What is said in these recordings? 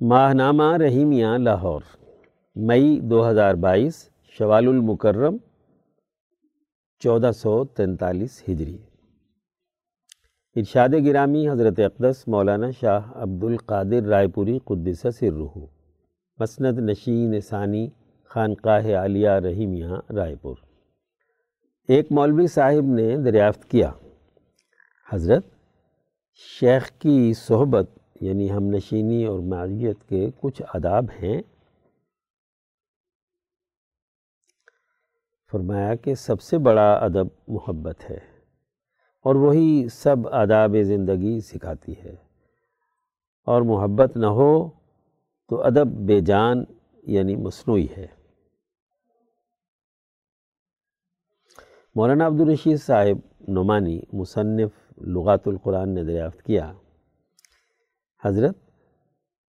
ماہنامہ رحیمیہ لاہور، مئی دو ہزار بائیس، شوال المکرم، چودہ سو تینتالیس ہجری۔ ارشاد گرامی حضرت اقدس مولانا شاہ عبد القادر رائے پوری قدس سر مسند نشین ثانی خانقاہ عالیہ رحیمیہ رائے پور۔ ایک مولوی صاحب نے دریافت کیا، حضرت شیخ کی صحبت یعنی ہم نشینی اور معیت کے کچھ آداب ہیں۔ فرمایا کہ سب سے بڑا ادب محبت ہے اور وہی سب آداب زندگی سکھاتی ہے۔ اور محبت نہ ہو تو ادب بے جان یعنی مصنوعی ہے۔ مولانا عبدالرشید صاحب نعمانی مصنف لغات القرآن نے دریافت کیا۔ حضرت،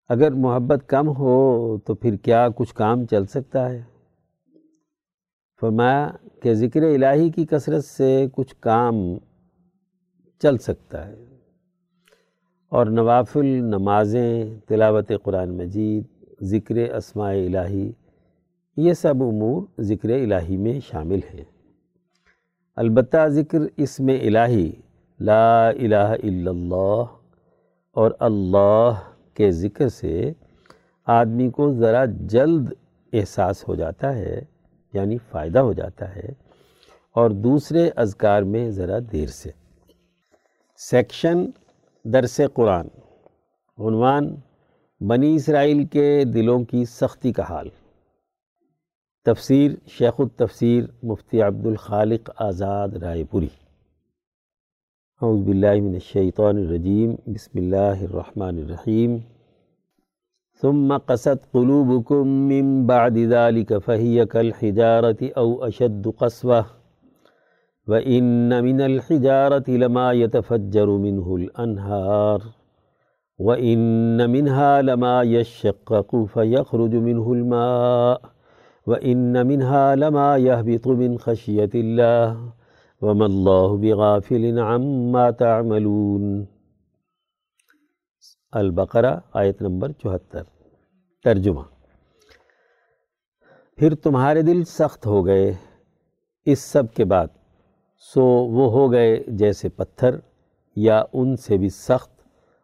اگر محبت کم ہو تو پھر کیا کچھ کام چل سکتا ہے؟ فرمایا کہ ذکر الہی کی کثرت سے کچھ کام چل سکتا ہے۔ اور نوافل، نمازیں، تلاوت قرآن مجید، ذکر اسماء الہی، یہ سب امور ذکر الہی میں شامل ہیں۔ البتہ ذکر اسم الہی، لا الہ الا اللہ اور اللہ کے ذکر سے آدمی کو ذرا جلد احساس ہو جاتا ہے یعنی فائدہ ہو جاتا ہے، اور دوسرے اذکار میں ذرا دیر سے۔ سیکشن درس قرآن۔ عنوان، بنی اسرائیل کے دلوں کی سختی کا حال۔ تفسیر، شیخ التفسیر مفتی عبد الخالق آزاد رائے پوری۔ اعوذ باللہ من الشیطان الرجیم، بسم اللہ الرحمن الرحیم۔ ثم قست قلوبكم من بعد ذلك فهي كالحجارة أو أشد قسوة وإن من الحجارة لما يتفجر منه الأنهار۔ وإن منها لما يشقق فيخرج منه الماء۔ وإن منها لما يهبط من خشية الله۔ وم اللہ بغافل عما تعملون. البقرہ آیت نمبر چوہتر. ترجمہ. پھر تمہارے دل سخت ہو گئے. اس سب کے بعد سو وہ ہو گئے جیسے پتھر یا ان سے بھی سخت.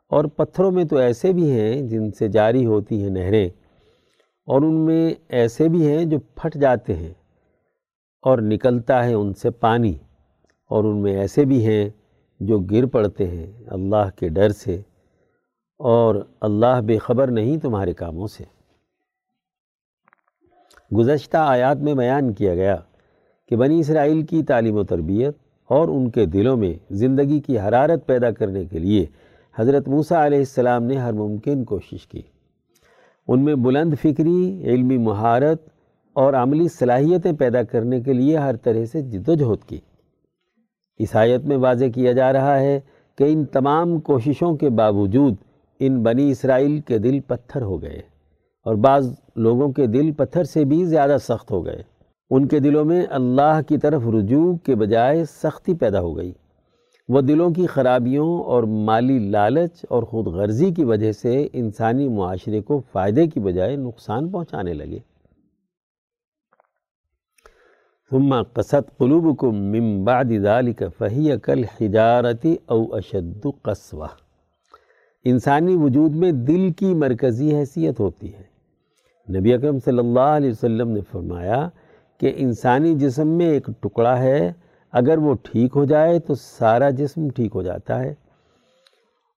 اور پتھروں میں تو ایسے بھی ہیں جن سے جاری ہوتی ہیں نہریں اور ان میں ایسے بھی ہیں جو پھٹ جاتے ہیں اور نکلتا ہے ان سے پانی. اور ان میں ایسے بھی ہیں جو گر پڑتے ہیں اللہ کے ڈر سے اور اللہ بے خبر نہیں تمہارے کاموں سے۔ گزشتہ آیات میں بیان کیا گیا کہ بنی اسرائیل کی تعلیم و تربیت اور ان کے دلوں میں زندگی کی حرارت پیدا کرنے کے لیے حضرت موسیٰ علیہ السلام نے ہر ممکن کوشش کی۔ ان میں بلند فکری، علمی مہارت اور عملی صلاحیتیں پیدا کرنے کے لیے ہر طرح سے جد و جہد کی۔ اس آیت میں واضح کیا جا رہا ہے کہ ان تمام کوششوں کے باوجود ان بنی اسرائیل کے دل پتھر ہو گئے اور بعض لوگوں کے دل پتھر سے بھی زیادہ سخت ہو گئے۔ ان کے دلوں میں اللہ کی طرف رجوع کے بجائے سختی پیدا ہو گئی۔ وہ دلوں کی خرابیوں اور مالی لالچ اور خود غرضی کی وجہ سے انسانی معاشرے کو فائدے کی بجائے نقصان پہنچانے لگے۔ ثم قصد قلوبكم من بعد ذلك فهي كالحجارة او اشد قسوة۔ انسانی وجود میں دل کی مرکزی حیثیت ہوتی ہے۔ نبی اکرم صلی اللہ علیہ وسلم نے فرمایا کہ انسانی جسم میں ایک ٹکڑا ہے، اگر وہ ٹھیک ہو جائے تو سارا جسم ٹھیک ہو جاتا ہے۔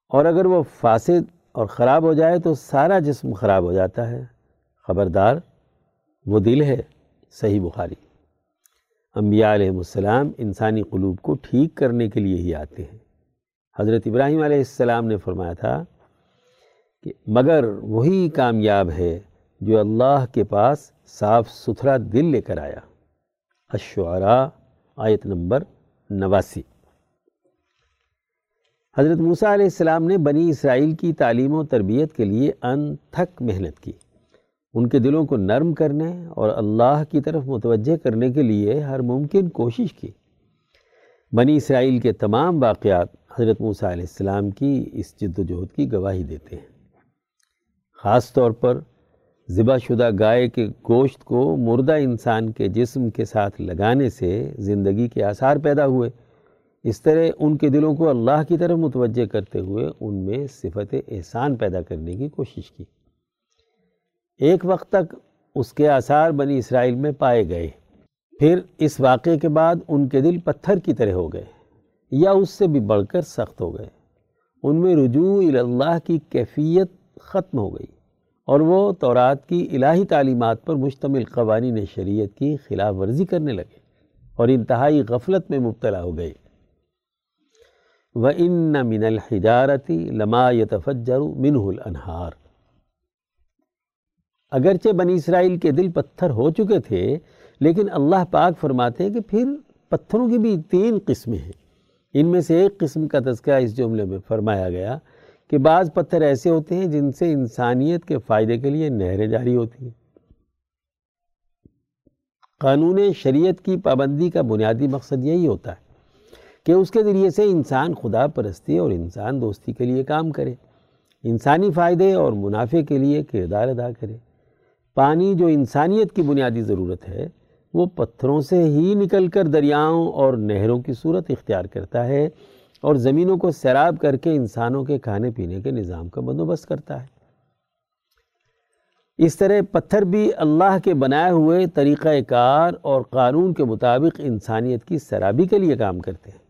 اور اگر وہ فاسد اور خراب ہو جائے تو سارا جسم خراب ہو جاتا ہے۔ خبردار، وہ دل ہے، صحیح بخاری۔ انبیاء علیہ السلام انسانی قلوب کو ٹھیک کرنے کے لیے ہی آتے ہیں۔ حضرت ابراہیم علیہ السلام نے فرمایا تھا کہ مگر وہی کامیاب ہے جو اللہ کے پاس صاف ستھرا دل لے کر آیا۔ الشعراء، آیت نمبر نواسی۔ حضرت موسیٰ علیہ السلام نے بنی اسرائیل کی تعلیم و تربیت کے لیے ان تھک محنت کی۔ ان کے دلوں کو نرم کرنے اور اللہ کی طرف متوجہ کرنے کے لیے ہر ممکن کوشش کی۔ بنی اسرائیل کے تمام واقعات حضرت موسیٰ علیہ السلام کی اس جد و جہد کی گواہی دیتے ہیں۔ خاص طور پر ذبح شدہ گائے کے گوشت کو مردہ انسان کے جسم کے ساتھ لگانے سے زندگی کے آثار پیدا ہوئے۔ اس طرح ان کے دلوں کو اللہ کی طرف متوجہ کرتے ہوئے ان میں صفت احسان پیدا کرنے کی کوشش کی۔ ایک وقت تک اس کے آثار بنی اسرائیل میں پائے گئے۔ پھر اس واقعے کے بعد ان کے دل پتھر کی طرح ہو گئے، یا اس سے بھی بڑھ کر سخت ہو گئے۔ ان میں رجوع اللہ کی کیفیت ختم ہو گئی اور وہ تورات کی الہی تعلیمات پر مشتمل قوانین شریعت کی خلاف ورزی کرنے لگے اور انتہائی غفلت میں مبتلا ہو گئے۔ وَإِنَّ مِنَ الْحِجَارَةِ لَمَا يَتَفَجَّرُ مِنْهُ الْأَنْهَارِ۔ اگرچہ بنی اسرائیل کے دل پتھر ہو چکے تھے، لیکن اللہ پاک فرماتے ہیں کہ پھر پتھروں کی بھی تین قسمیں ہیں۔ ان میں سے ایک قسم کا تذکرہ اس جملے میں فرمایا گیا کہ بعض پتھر ایسے ہوتے ہیں جن سے انسانیت کے فائدے کے لیے نہریں جاری ہوتی ہیں۔ قانون شریعت کی پابندی کا بنیادی مقصد یہی ہوتا ہے کہ اس کے ذریعے سے انسان خدا پرستی اور انسان دوستی کے لیے کام کرے، انسانی فائدے اور منافع کے لیے کردار ادا کرے۔ پانی جو انسانیت کی بنیادی ضرورت ہے، وہ پتھروں سے ہی نکل کر دریاؤں اور نہروں کی صورت اختیار کرتا ہے اور زمینوں کو سیراب کر کے انسانوں کے کھانے پینے کے نظام کا بندوبست کرتا ہے۔ اس طرح پتھر بھی اللہ کے بنائے ہوئے طریقہ کار اور قانون کے مطابق انسانیت کی سرابی کے لیے کام کرتے ہیں۔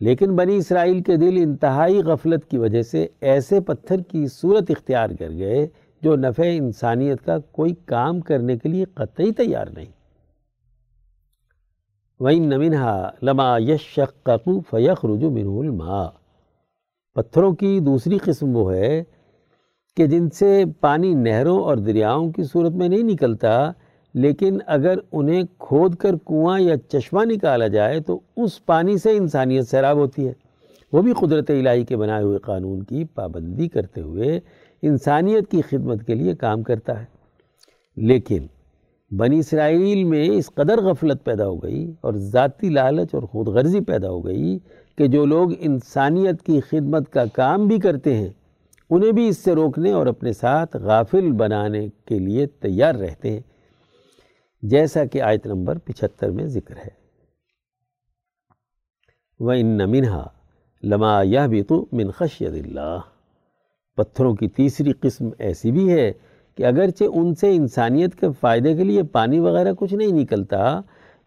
لیکن بنی اسرائیل کے دل انتہائی غفلت کی وجہ سے ایسے پتھر کی صورت اختیار کر گئے جو نفع انسانیت کا کوئی کام کرنے کے لیے قطعی تیار نہیں۔ وَإِنَّ مِنْهَا لَمَا يَشَّقَّقُ فَيَخْرُجُ مِنْهُ الْمَاءِ۔ پتھروں کی دوسری قسم وہ ہے کہ جن سے پانی نہروں اور دریاؤں کی صورت میں نہیں نکلتا، لیکن اگر انہیں کھود کر کنواں یا چشمہ نکالا جائے تو اس پانی سے انسانیت سیراب ہوتی ہے۔ وہ بھی قدرت الہی کے بنائے ہوئے قانون کی پابندی کرتے ہوئے انسانیت کی خدمت کے لیے کام کرتا ہے۔ لیکن بنی اسرائیل میں اس قدر غفلت پیدا ہو گئی اور ذاتی لالچ اور خود غرضی پیدا ہو گئی کہ جو لوگ انسانیت کی خدمت کا کام بھی کرتے ہیں، انہیں بھی اس سے روکنے اور اپنے ساتھ غافل بنانے کے لیے تیار رہتے ہیں۔ جیسا کہ آیت نمبر پچھتر میں ذکر ہے۔ وَإِنَّ مِنْهَا لَمَا يَهْبِطُ مِنْ خَشْيَدِ اللَّهِ۔ پتھروں کی تیسری قسم ایسی بھی ہے کہ اگرچہ ان سے انسانیت کے فائدے کے لیے پانی وغیرہ کچھ نہیں نکلتا،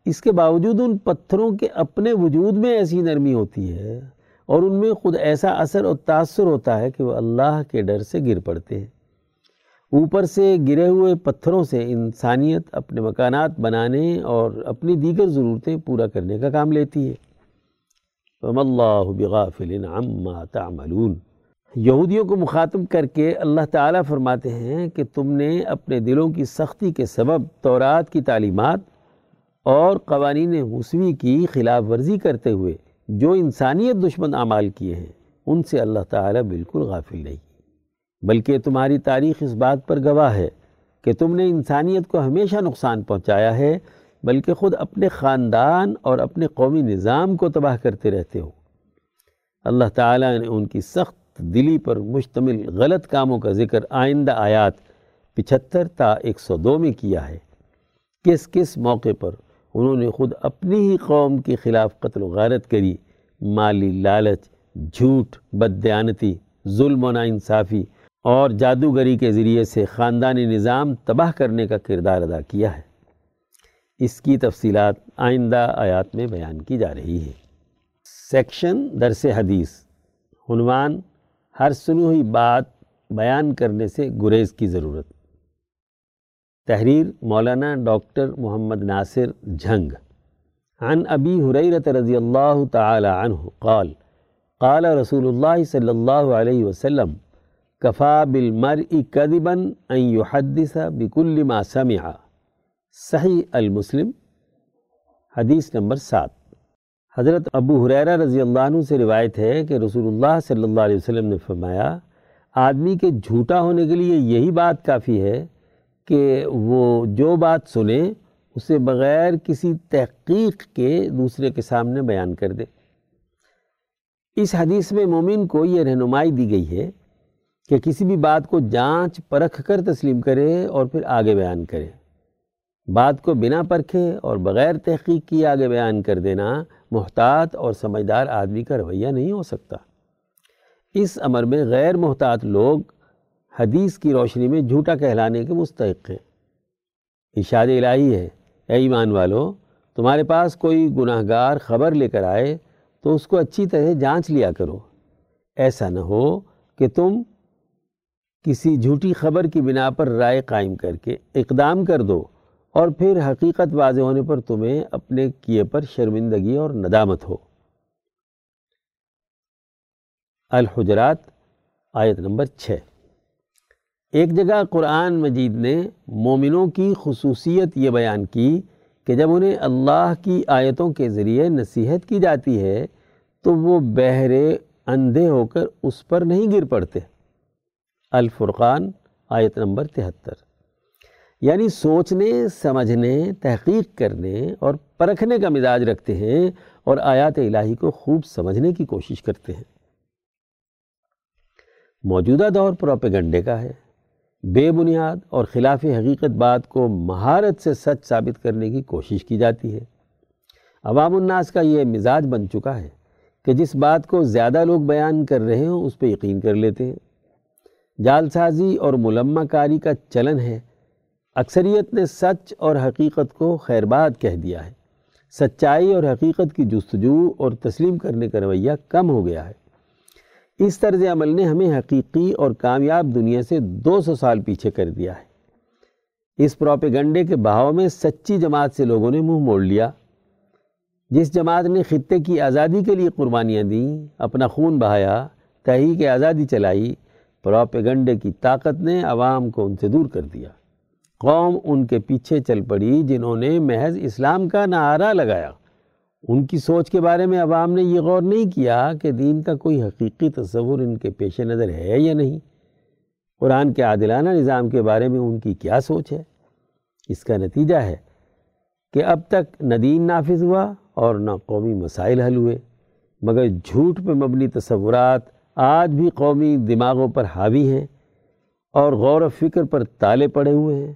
اس کے باوجود ان پتھروں کے اپنے وجود میں ایسی نرمی ہوتی ہے اور ان میں خود ایسا اثر اور تاثر ہوتا ہے کہ وہ اللہ کے ڈر سے گر پڑتے ہیں۔ اوپر سے گرے ہوئے پتھروں سے انسانیت اپنے مکانات بنانے اور اپنی دیگر ضرورتیں پورا کرنے کا کام لیتی ہے۔ وَمَ اللَّهُ بِغَافِلٍ عَمَّا تَعْمَلُونَ یہودیوں کو مخاطب کر کے اللہ تعالیٰ فرماتے ہیں کہ تم نے اپنے دلوں کی سختی کے سبب تورات کی تعلیمات اور قوانین موسوی کی خلاف ورزی کرتے ہوئے جو انسانیت دشمن اعمال کیے ہیں، ان سے اللہ تعالیٰ بالکل غافل نہیں۔ بلکہ تمہاری تاریخ اس بات پر گواہ ہے کہ تم نے انسانیت کو ہمیشہ نقصان پہنچایا ہے، بلکہ خود اپنے خاندان اور اپنے قومی نظام کو تباہ کرتے رہتے ہو۔ اللہ تعالیٰ نے ان کی سخت دلی پر مشتمل غلط کاموں کا ذکر آئندہ آیات پچھتر تا ایک سو دو میں کیا ہے۔ کس کس موقع پر انہوں نے خود اپنی ہی قوم کے خلاف قتل و غارت کری، مالی لالچ، جھوٹ، بدیانتی، ظلم و ناانصافی اور جادوگری کے ذریعے سے خاندانی نظام تباہ کرنے کا کردار ادا کیا ہے۔ اس کی تفصیلات آئندہ آیات میں بیان کی جا رہی ہے سیکشن درس حدیث، عنوان ہر سنی ہوئی بات بیان کرنے سے گریز کی ضرورت۔ تحریر مولانا ڈاکٹر محمد ناصر جھنگ۔ عن ابی حریرت رضی اللہ تعالی عنہ قال قال رسول اللہ صلی اللہ علیہ وسلم، کفا بالمرء كذبا ان يحدث بكل ما سمع۔ صحیح المسلم، حدیث نمبر سات۔ حضرت ابو حریرہ رضی اللہ عنہ سے روایت ہے کہ رسول اللہ صلی اللہ علیہ وسلم نے فرمایا، آدمی کے جھوٹا ہونے کے لیے یہی بات کافی ہے کہ وہ جو بات سنے، اسے بغیر کسی تحقیق کے دوسرے کے سامنے بیان کر دے۔ اس حدیث میں مومن کو یہ رہنمائی دی گئی ہے کہ کسی بھی بات کو جانچ، پرکھ کر تسلیم کرے اور پھر آگے بیان کرے۔ بات کو بنا پرکھے اور بغیر تحقیق کی آگے بیان کر دینا محتاط اور سمجھدار آدمی کا رویہ نہیں ہو سکتا۔ اس امر میں غیر محتاط لوگ حدیث کی روشنی میں جھوٹا کہلانے کے مستحق ہیں۔ اشاد الہی ہے، اے ایمان والو، تمہارے پاس کوئی گناہ گار خبر لے کر آئے تو اس کو اچھی طرح جانچ لیا کرو۔ ایسا نہ ہو کہ تم کسی جھوٹی خبر کی بنا پر رائے قائم کر کے اقدام کر دو۔ اور پھر حقیقت واضح ہونے پر تمہیں اپنے کیے پر شرمندگی اور ندامت ہو۔ الحجرات، آیت نمبر چھ۔ ایک جگہ قرآن مجید نے مومنوں کی خصوصیت یہ بیان کی کہ جب انہیں اللہ کی آیتوں کے ذریعے نصیحت کی جاتی ہے، تو وہ بہرے، اندھے ہو کر اس پر نہیں گر پڑتے۔ الفرقان، آیت نمبر تہتر۔ یعنی سوچنے، سمجھنے، تحقیق کرنے اور پرکھنے کا مزاج رکھتے ہیں اور آیات الہی کو خوب سمجھنے کی کوشش کرتے ہیں۔ موجودہ دور پروپیگنڈے کا ہے۔ بے بنیاد اور خلاف حقیقت بات کو مہارت سے سچ ثابت کرنے کی کوشش کی جاتی ہے۔ عوام الناس کا یہ مزاج بن چکا ہے کہ جس بات کو زیادہ لوگ بیان کر رہے ہوں اس پہ یقین کر لیتے ہیں۔ جال سازی اور ملمہ کاری کا چلن ہے اکثریت نے سچ اور حقیقت کو خیرباد کہہ دیا ہے۔ سچائی اور حقیقت کی جستجو اور تسلیم کرنے کا رویہ کم ہو گیا ہے۔ اس طرز عمل نے ہمیں حقیقی اور کامیاب دنیا سے دو سو سال پیچھے کر دیا ہے۔ اس پروپیگنڈے کے بہاؤ میں سچی جماعت سے لوگوں نے منہ موڑ لیا۔ جس جماعت نے خطے کی آزادی کے لیے قربانیاں دیں، اپنا خون بہایا، تحریک آزادی چلائی، پروپیگنڈے کی طاقت نے عوام کو ان سے دور کر دیا۔ قوم ان کے پیچھے چل پڑی جنہوں نے محض اسلام کا نعرہ لگایا۔ ان کی سوچ کے بارے میں عوام نے یہ غور نہیں کیا کہ دین کا کوئی حقیقی تصور ان کے پیش نظر ہے یا نہیں۔ قرآن کے عادلانہ نظام کے بارے میں ان کی کیا سوچ ہے؟ اس کا نتیجہ ہے کہ اب تک نہ دین نافذ ہوا اور نہ قومی مسائل حل ہوئے۔ مگر جھوٹ پہ مبنی تصورات آج بھی قومی دماغوں پر حاوی ہیں اور غور و فکر پر تالے پڑے ہوئے ہیں۔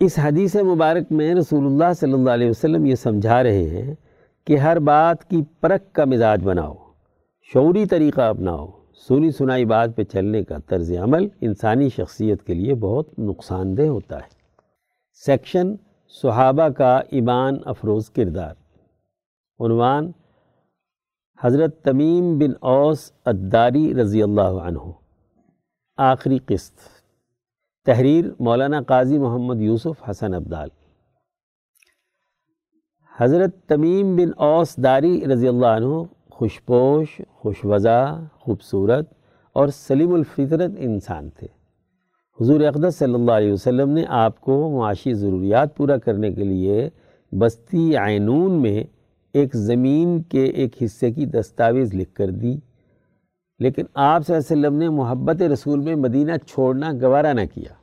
اس حدیث مبارک میں رسول اللہ صلی اللہ علیہ وسلم یہ سمجھا رہے ہیں کہ ہر بات کی پرکھ کا مزاج بناؤ، شعوری طریقہ اپناؤ، سنی سنائی بات پہ چلنے کا طرز عمل انسانی شخصیت کے لیے بہت نقصان دہ ہوتا ہے۔ سیکشن صحابہ کا ایمان افروز کردار۔ عنوان حضرت تمیم بن اوس اداری رضی اللہ عنہ۔ آخری قسط۔ تحریر مولانا قاضی محمد یوسف حسن عبدال حضرت تمیم بن اوس داری رضی اللہ عنہ خوش پوش خوش وضع خوبصورت اور سلیم الفطرت انسان تھے۔ حضور اقدس صلی اللہ علیہ وسلم نے آپ کو معاشی ضروریات پورا کرنے کے لیے بستی عینون میں ایک زمین کے ایک حصے کی دستاویز لکھ کر دی۔ لیکن آپ صلی اللہ علیہ وسلم نے محبت رسول میں مدینہ چھوڑنا گوارہ نہ کیا۔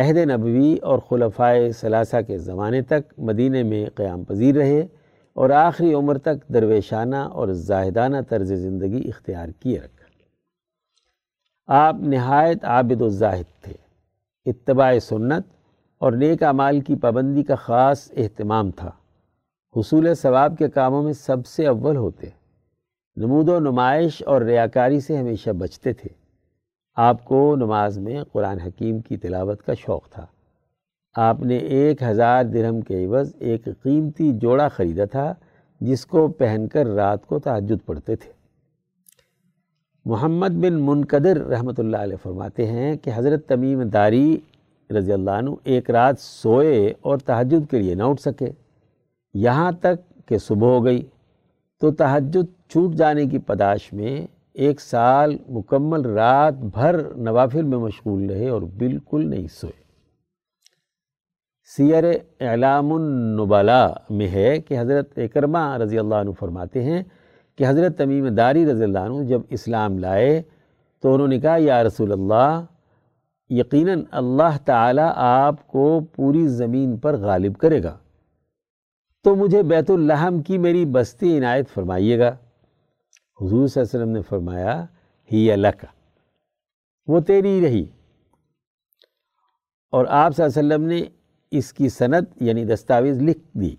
عہد نبوی اور خلفائے ثلاثہ کے زمانے تک مدینہ میں قیام پذیر رہے اور آخری عمر تک درویشانہ اور زاہدانہ طرز زندگی اختیار کیے رکھا۔ آپ نہایت عابد و زاہد تھے، اتباع سنت اور نیک اعمال کی پابندی کا خاص اہتمام تھا۔ حصول ثواب کے کاموں میں سب سے اول ہوتے۔ نمود و نمائش اور ریاکاری سے ہمیشہ بچتے تھے۔ آپ کو نماز میں قرآن حکیم کی تلاوت کا شوق تھا۔ آپ نے ایک ہزار درہم کے عوض ایک قیمتی جوڑا خریدا تھا، جس کو پہن کر رات کو تحجد پڑھتے تھے۔ محمد بن منقدر رحمۃ اللہ علیہ فرماتے ہیں کہ حضرت تمیم داری رضی اللہ عنہ ایک رات سوئے اور تحجد کے لیے نہ اٹھ سکے۔ یہاں تک کہ صبح ہو گئی۔ تو تحجد چھوٹ جانے کی پداش میں ایک سال مکمل رات بھر نوافل میں مشغول رہے اور بالکل نہیں سوئے۔ سیر اعلام النبلا میں ہے کہ حضرت اکرمہ رضی اللہ عنہ فرماتے ہیں کہ حضرت تمیم داری رضی اللہ عنہ جب اسلام لائے تو انہوں نے کہا، یا رسول اللہ، یقیناً اللہ تعالیٰ آپ کو پوری زمین پر غالب کرے گا۔ تو مجھے بیت الحم کی میری بستی عنایت فرمائیے گا۔ حضور صلی اللہ علیہ وسلم نے فرمایا، ہی لک۔ وہ تیری رہی۔ اور آپ صلی اللہ علیہ وسلم نے اس کی صنعت یعنی دستاویز لکھ دی۔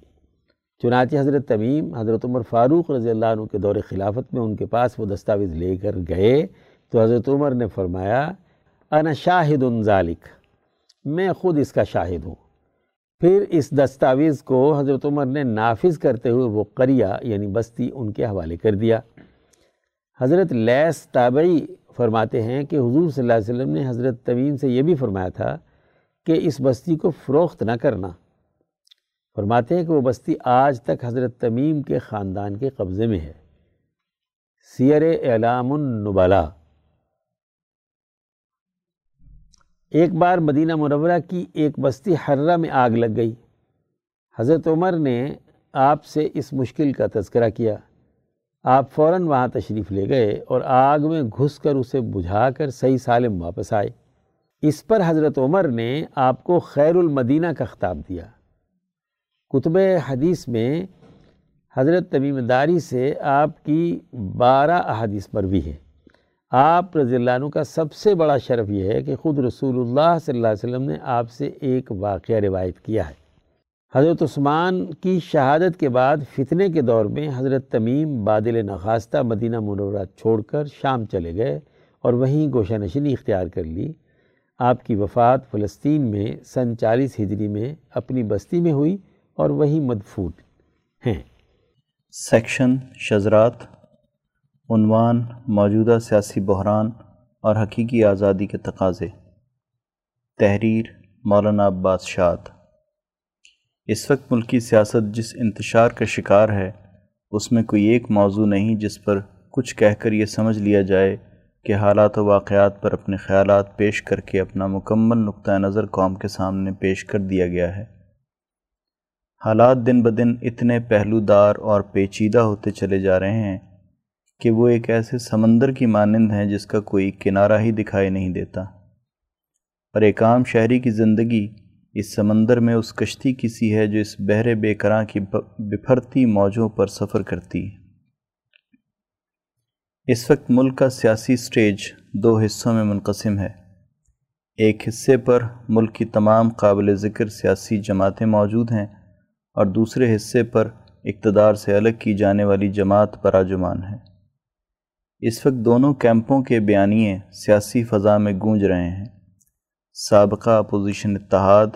چنانچہ حضرت تمیم، حضرت عمر فاروق رضی اللہ عنہ کے دور خلافت میں ان کے پاس وہ دستاویز لے کر گئے۔ تو حضرت عمر نے فرمایا، انا شاہد ذالک۔ میں خود اس کا شاہد ہوں۔ پھر اس دستاویز کو حضرت عمر نے نافذ کرتے ہوئے وہ قریہ یعنی بستی ان کے حوالے کر دیا۔ حضرت لیس تابعی فرماتے ہیں کہ حضور صلی اللہ علیہ وسلم نے حضرت تمیم سے یہ بھی فرمایا تھا کہ اس بستی کو فروخت نہ کرنا۔ فرماتے ہیں کہ وہ بستی آج تک حضرت تمیم کے خاندان کے قبضے میں ہے۔ سیر اعلام النبلا ایک بار مدینہ منورہ کی ایک بستی حرہ میں آگ لگ گئی۔ حضرت عمر نے آپ سے اس مشکل کا تذکرہ کیا۔ آپ فوراً وہاں تشریف لے گئے اور آگ میں گھس کر اسے بجھا کر صحیح سالم واپس آئے۔ اس پر حضرت عمر نے آپ کو خیر المدینہ کا خطاب دیا۔ کتب حدیث میں حضرت تمیم داری سے آپ کی بارہ احادیث پر بھی ہے آپ رضی اللہ عنہ کا سب سے بڑا شرف یہ ہے کہ خود رسول اللہ صلی اللہ علیہ وسلم نے آپ سے ایک واقعہ روایت کیا ہے۔ حضرت عثمان کی شہادت کے بعد فتنے کے دور میں حضرت تمیم بادل نخواستہ مدینہ منورہ چھوڑ کر شام چلے گئے اور وہیں گوشہ نشینی اختیار کر لی۔ آپ کی وفات فلسطین میں سن چالیس ہجری میں اپنی بستی میں ہوئی اور وہی مدفون ہیں۔ سیکشن شزرات عنوان موجودہ سیاسی بحران اور حقیقی آزادی کے تقاضے۔ تحریر مولانا عباس شاد اس وقت ملکی سیاست جس انتشار کا شکار ہے، اس میں کوئی ایک موضوع نہیں جس پر کچھ کہہ کر یہ سمجھ لیا جائے کہ حالات و واقعات پر اپنے خیالات پیش کر کے اپنا مکمل نقطۂ نظر قوم کے سامنے پیش کر دیا گیا ہے۔ حالات دن بدن اتنے پہلو دار اور پیچیدہ ہوتے چلے جا رہے ہیں کہ وہ ایک ایسے سمندر کی مانند ہیں جس کا کوئی کنارہ ہی دکھائی نہیں دیتا۔ اور ایک عام شہری کی زندگی اس سمندر میں اس کشتی کی سی ہے جو اس بحر بے کراں کی بپھرتی موجوں پر سفر کرتی۔ ہے اس وقت ملک کا سیاسی سٹیج دو حصوں میں منقسم ہے۔ ایک حصے پر ملک کی تمام قابل ذکر سیاسی جماعتیں موجود ہیں اور دوسرے حصے پر اقتدار سے الگ کی جانے والی جماعت پراجمان ہے۔ اس وقت دونوں کیمپوں کے بیانیے سیاسی فضا میں گونج رہے ہیں۔ سابقہ اپوزیشن اتحاد،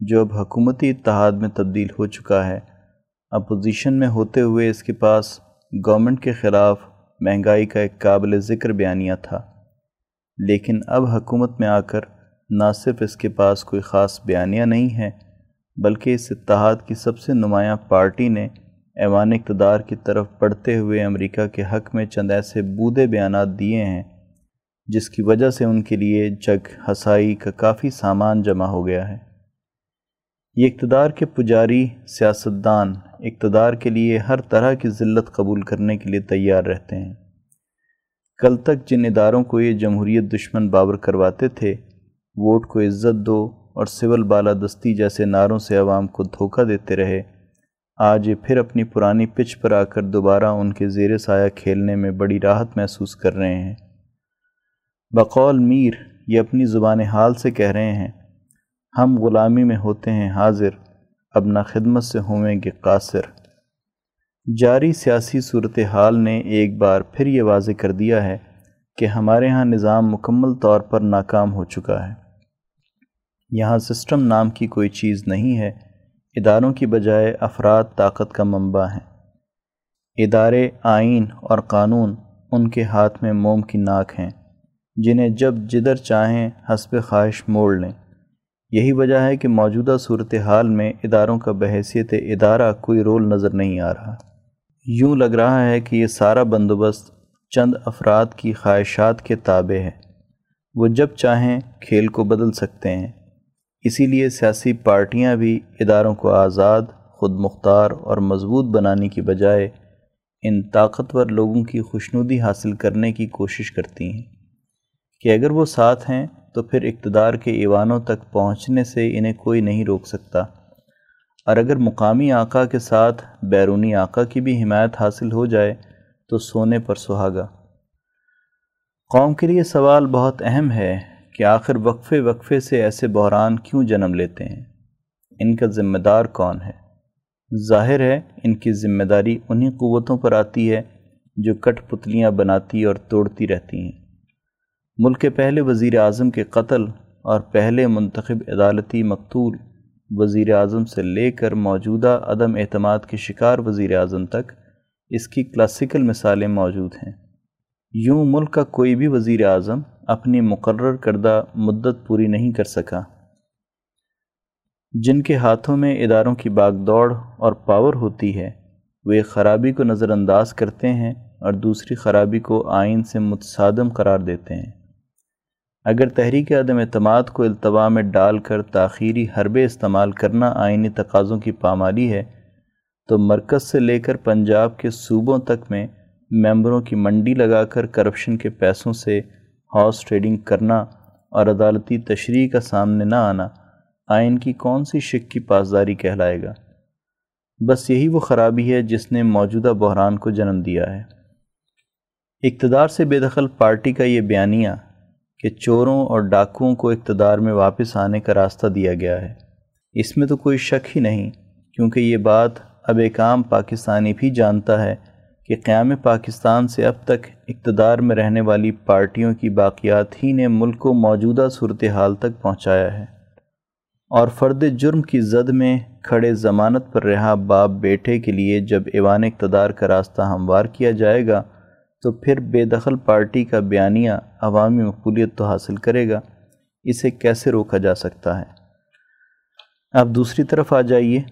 جو اب حکومتی اتحاد میں تبدیل ہو چکا ہے، اپوزیشن میں ہوتے ہوئے اس کے پاس گورنمنٹ کے خلاف مہنگائی کا ایک قابل ذکر بیانیہ تھا۔ لیکن اب حکومت میں آ کر نہ صرف اس کے پاس کوئی خاص بیانیہ نہیں ہے، بلکہ اس اتحاد کی سب سے نمایاں پارٹی نے ایوان اقتدار کی طرف پڑھتے ہوئے امریکہ کے حق میں چند ایسے بودے بیانات دیے ہیں، جس کی وجہ سے ان کے لیے جگ ہسائی کا کافی سامان جمع ہو گیا ہے۔ یہ اقتدار کے پجاری سیاستدان اقتدار کے لیے ہر طرح کی ذلت قبول کرنے کے لیے تیار رہتے ہیں۔ کل تک جن اداروں کو یہ جمہوریت دشمن بابر کرواتے تھے، ووٹ کو عزت دو اور سول بالادستی جیسے نعروں سے عوام کو دھوکہ دیتے رہے آج یہ پھر اپنی پرانی پچ پر آ کر دوبارہ ان کے زیر سایہ کھیلنے میں بڑی راحت محسوس کر رہے ہیں۔ بقول میر یہ اپنی زبان حال سے کہہ رہے ہیں، ہم غلامی میں ہوتے ہیں حاضر، اب نہ خدمت سے ہوئیں گے قاصر۔ جاری سیاسی صورتحال نے ایک بار پھر یہ واضح کر دیا ہے کہ ہمارے ہاں نظام مکمل طور پر ناکام ہو چکا ہے۔ یہاں سسٹم نام کی کوئی چیز نہیں ہے۔ اداروں کی بجائے افراد طاقت کا منبع ہیں۔ ادارے آئین اور قانون ان کے ہاتھ میں موم کی ناک ہیں، جنہیں جب جدھر چاہیں حسب خواہش موڑ لیں۔ یہی وجہ ہے کہ موجودہ صورتحال میں اداروں کا بحیثیت ادارہ کوئی رول نظر نہیں آ رہا۔ یوں لگ رہا ہے کہ یہ سارا بندوبست چند افراد کی خواہشات کے تابع ہے۔ وہ جب چاہیں کھیل کو بدل سکتے ہیں۔ اسی لیے سیاسی پارٹیاں بھی اداروں کو آزاد، خود مختار اور مضبوط بنانے کی بجائے ان طاقتور لوگوں کی خوشنودی حاصل کرنے کی کوشش کرتی ہیں۔ کہ اگر وہ ساتھ ہیں، تو پھر اقتدار کے ایوانوں تک پہنچنے سے انہیں کوئی نہیں روک سکتا۔ اور اگر مقامی آقا کے ساتھ بیرونی آقا کی بھی حمایت حاصل ہو جائے، تو سونے پر سہاگا۔ قوم کے لیے سوال بہت اہم ہے۔ کہ آخر وقفے وقفے سے ایسے بحران کیوں جنم لیتے ہیں؟ ان کا ذمہ دار کون ہے؟ ظاہر ہے ان کی ذمہ داری انہی قوتوں پر آتی ہے جو کٹ پتلیاں بناتی اور توڑتی رہتی ہیں۔ ملک کے پہلے وزیر اعظم کے قتل اور پہلے منتخب عدالتی مقتول وزیر اعظم سے لے کر موجودہ عدم اعتماد کے شکار وزیر اعظم تک اس کی کلاسیکل مثالیں موجود ہیں۔ یوں ملک کا کوئی بھی وزیر اعظم اپنی مقرر کردہ مدت پوری نہیں کر سکا۔ جن کے ہاتھوں میں اداروں کی باغ دوڑ اور پاور ہوتی ہے، وہ ایک خرابی کو نظر انداز کرتے ہیں اور دوسری خرابی کو آئین سے متصادم قرار دیتے ہیں۔ اگر تحریک عدم اعتماد کو التوا میں ڈال کر تاخیری حربے استعمال کرنا آئینی تقاضوں کی پامالی ہے، تو مرکز سے لے کر پنجاب کے صوبوں تک میں ممبروں کی منڈی لگا کر کرپشن کے پیسوں سے ہاؤس ٹریڈنگ کرنا اور عدالتی تشریح کا سامنے نہ آنا آئین کی کون سی شک کی پاسداری کہلائے گا؟ بس یہی وہ خرابی ہے جس نے موجودہ بحران کو جنم دیا ہے۔ اقتدار سے بے دخل پارٹی کا یہ بیانیہ کہ چوروں اور ڈاکوؤں کو اقتدار میں واپس آنے کا راستہ دیا گیا ہے۔ اس میں تو کوئی شک ہی نہیں، کیونکہ یہ بات اب ایک عام پاکستانی بھی جانتا ہے کہ قیام پاکستان سے اب تک اقتدار میں رہنے والی پارٹیوں کی باقیات ہی نے ملک کو موجودہ صورتحال تک پہنچایا ہے۔ اور فرد جرم کی زد میں کھڑے ضمانت پر رہا باپ بیٹے کے لیے جب ایوان اقتدار کا راستہ ہموار کیا جائے گا، تو پھر بے دخل پارٹی کا بیانیہ عوامی مقبولیت تو حاصل کرے گا، اسے کیسے روکا جا سکتا ہے؟ اب دوسری طرف آ جائیے،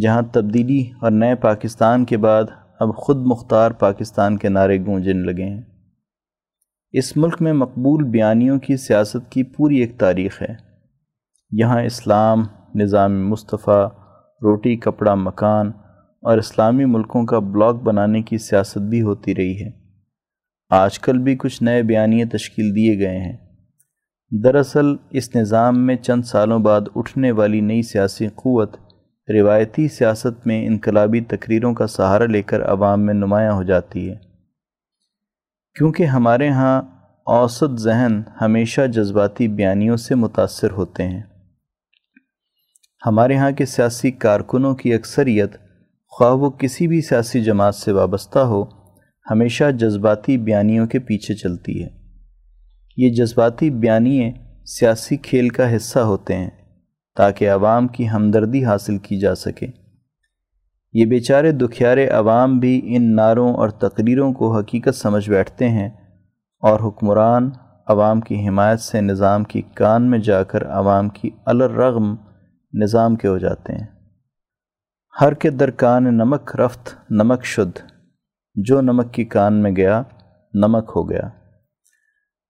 جہاں تبدیلی اور نئے پاکستان کے بعد اب خود مختار پاکستان کے نعرے گونجن لگے ہیں۔ اس ملک میں مقبول بیانیوں کی سیاست کی پوری ایک تاریخ ہے۔ یہاں اسلام، نظام مصطفیٰ، روٹی، کپڑا، مکان اور اسلامی ملکوں کا بلاک بنانے کی سیاست بھی ہوتی رہی ہے۔ آج کل بھی کچھ نئے بیانیے تشکیل دیے گئے ہیں۔ دراصل اس نظام میں چند سالوں بعد اٹھنے والی نئی سیاسی قوت روایتی سیاست میں انقلابی تقریروں کا سہارا لے کر عوام میں نمایاں ہو جاتی ہے۔ کیونکہ ہمارے ہاں اوسط ذہن ہمیشہ جذباتی بیانیوں سے متاثر ہوتے ہیں۔ ہمارے ہاں کے سیاسی کارکنوں کی اکثریت خواہ وہ کسی بھی سیاسی جماعت سے وابستہ ہو، ہمیشہ جذباتی بیانیوں کے پیچھے چلتی ہے۔ یہ جذباتی بیانیے سیاسی کھیل کا حصہ ہوتے ہیں۔ تاکہ عوام کی ہمدردی حاصل کی جا سکے۔ یہ بیچارے دکھیارے عوام بھی ان نعروں اور تقریروں کو حقیقت سمجھ بیٹھتے ہیں اور حکمران عوام کی حمایت سے نظام کی کان میں جا کر عوام کی الرغم نظام کے ہو جاتے ہیں۔ ہر کے درکان نمک رفت، نمک شدھ جو نمک کی کان میں گیا، نمک ہو گیا۔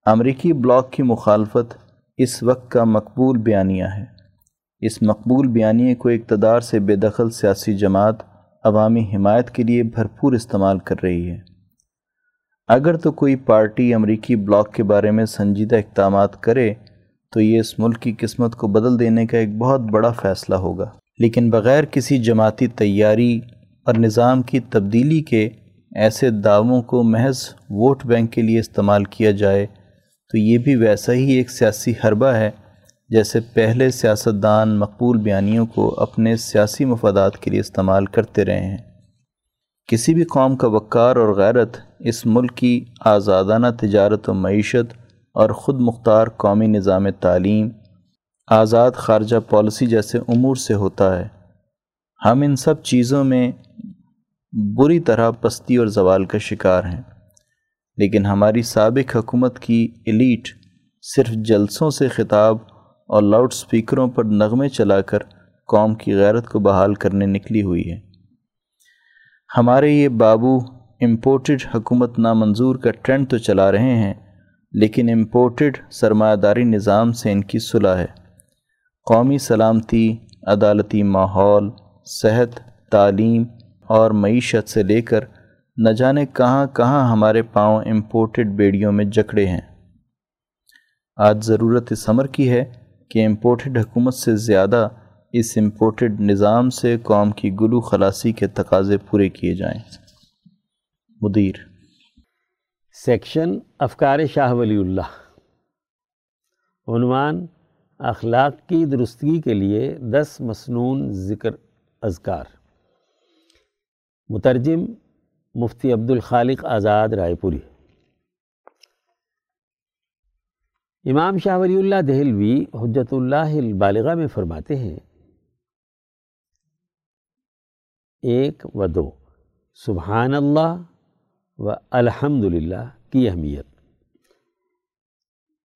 امریکی بلاک کی مخالفت اس وقت کا مقبول بیانیہ ہے۔ اس مقبول بیانیے کو اقتدار سے بے دخل سیاسی جماعت عوامی حمایت کے لیے بھرپور استعمال کر رہی ہے۔ اگر تو کوئی پارٹی امریکی بلاک کے بارے میں سنجیدہ اقدامات کرے، تو یہ اس ملک کی قسمت کو بدل دینے کا ایک بہت بڑا فیصلہ ہوگا۔ لیکن بغیر کسی جماعتی تیاری اور نظام کی تبدیلی کے ایسے دعووں کو محض ووٹ بینک کے لیے استعمال کیا جائے، تو یہ بھی ویسا ہی ایک سیاسی حربہ ہے جیسے پہلے سیاستدان مقبول بیانیوں کو اپنے سیاسی مفادات کے لیے استعمال کرتے رہے ہیں۔ کسی بھی قوم کا وقار اور غیرت اس ملک کی آزادانہ تجارت و معیشت اور خود مختار قومی نظام تعلیم، آزاد خارجہ پالیسی جیسے امور سے ہوتا ہے۔ ہم ان سب چیزوں میں بری طرح پستی اور زوال کا شکار ہیں۔ لیکن ہماری سابق حکومت کی ایلیٹ صرف جلسوں سے خطاب اور لاؤڈ سپیکروں پر نغمے چلا کر قوم کی غیرت کو بحال کرنے نکلی ہوئی ہے۔ ہمارے یہ بابو امپورٹڈ حکومت نامنظور کا ٹرینڈ تو چلا رہے ہیں، لیکن امپورٹڈ سرمایہ داری نظام سے ان کی صلح ہے۔ قومی سلامتی، عدالتی ماحول، صحت، تعلیم اور معیشت سے لے کر نہ جانے کہاں کہاں ہمارے پاؤں امپورٹڈ بیڑیوں میں جکڑے ہیں۔ آج ضرورت اس عمر کی ہے کہ امپورٹڈ حکومت سے زیادہ اس امپورٹڈ نظام سے قوم کی گلو خلاصی کے تقاضے پورے کیے جائیں۔ مدیر۔ سیکشن افکار شاہ ولی اللہ۔ عنوان اخلاق کی درستگی کے لیے دس مسنون ذکر اذکار۔ مترجم مفتی عبد الخالق آزاد رائے پوری۔ امام شاہ ولی اللہ دہلوی حجت اللہ البالغہ میں فرماتے ہیں، ایک و دو، سبحان اللہ و الحمد للہ کی اہمیت۔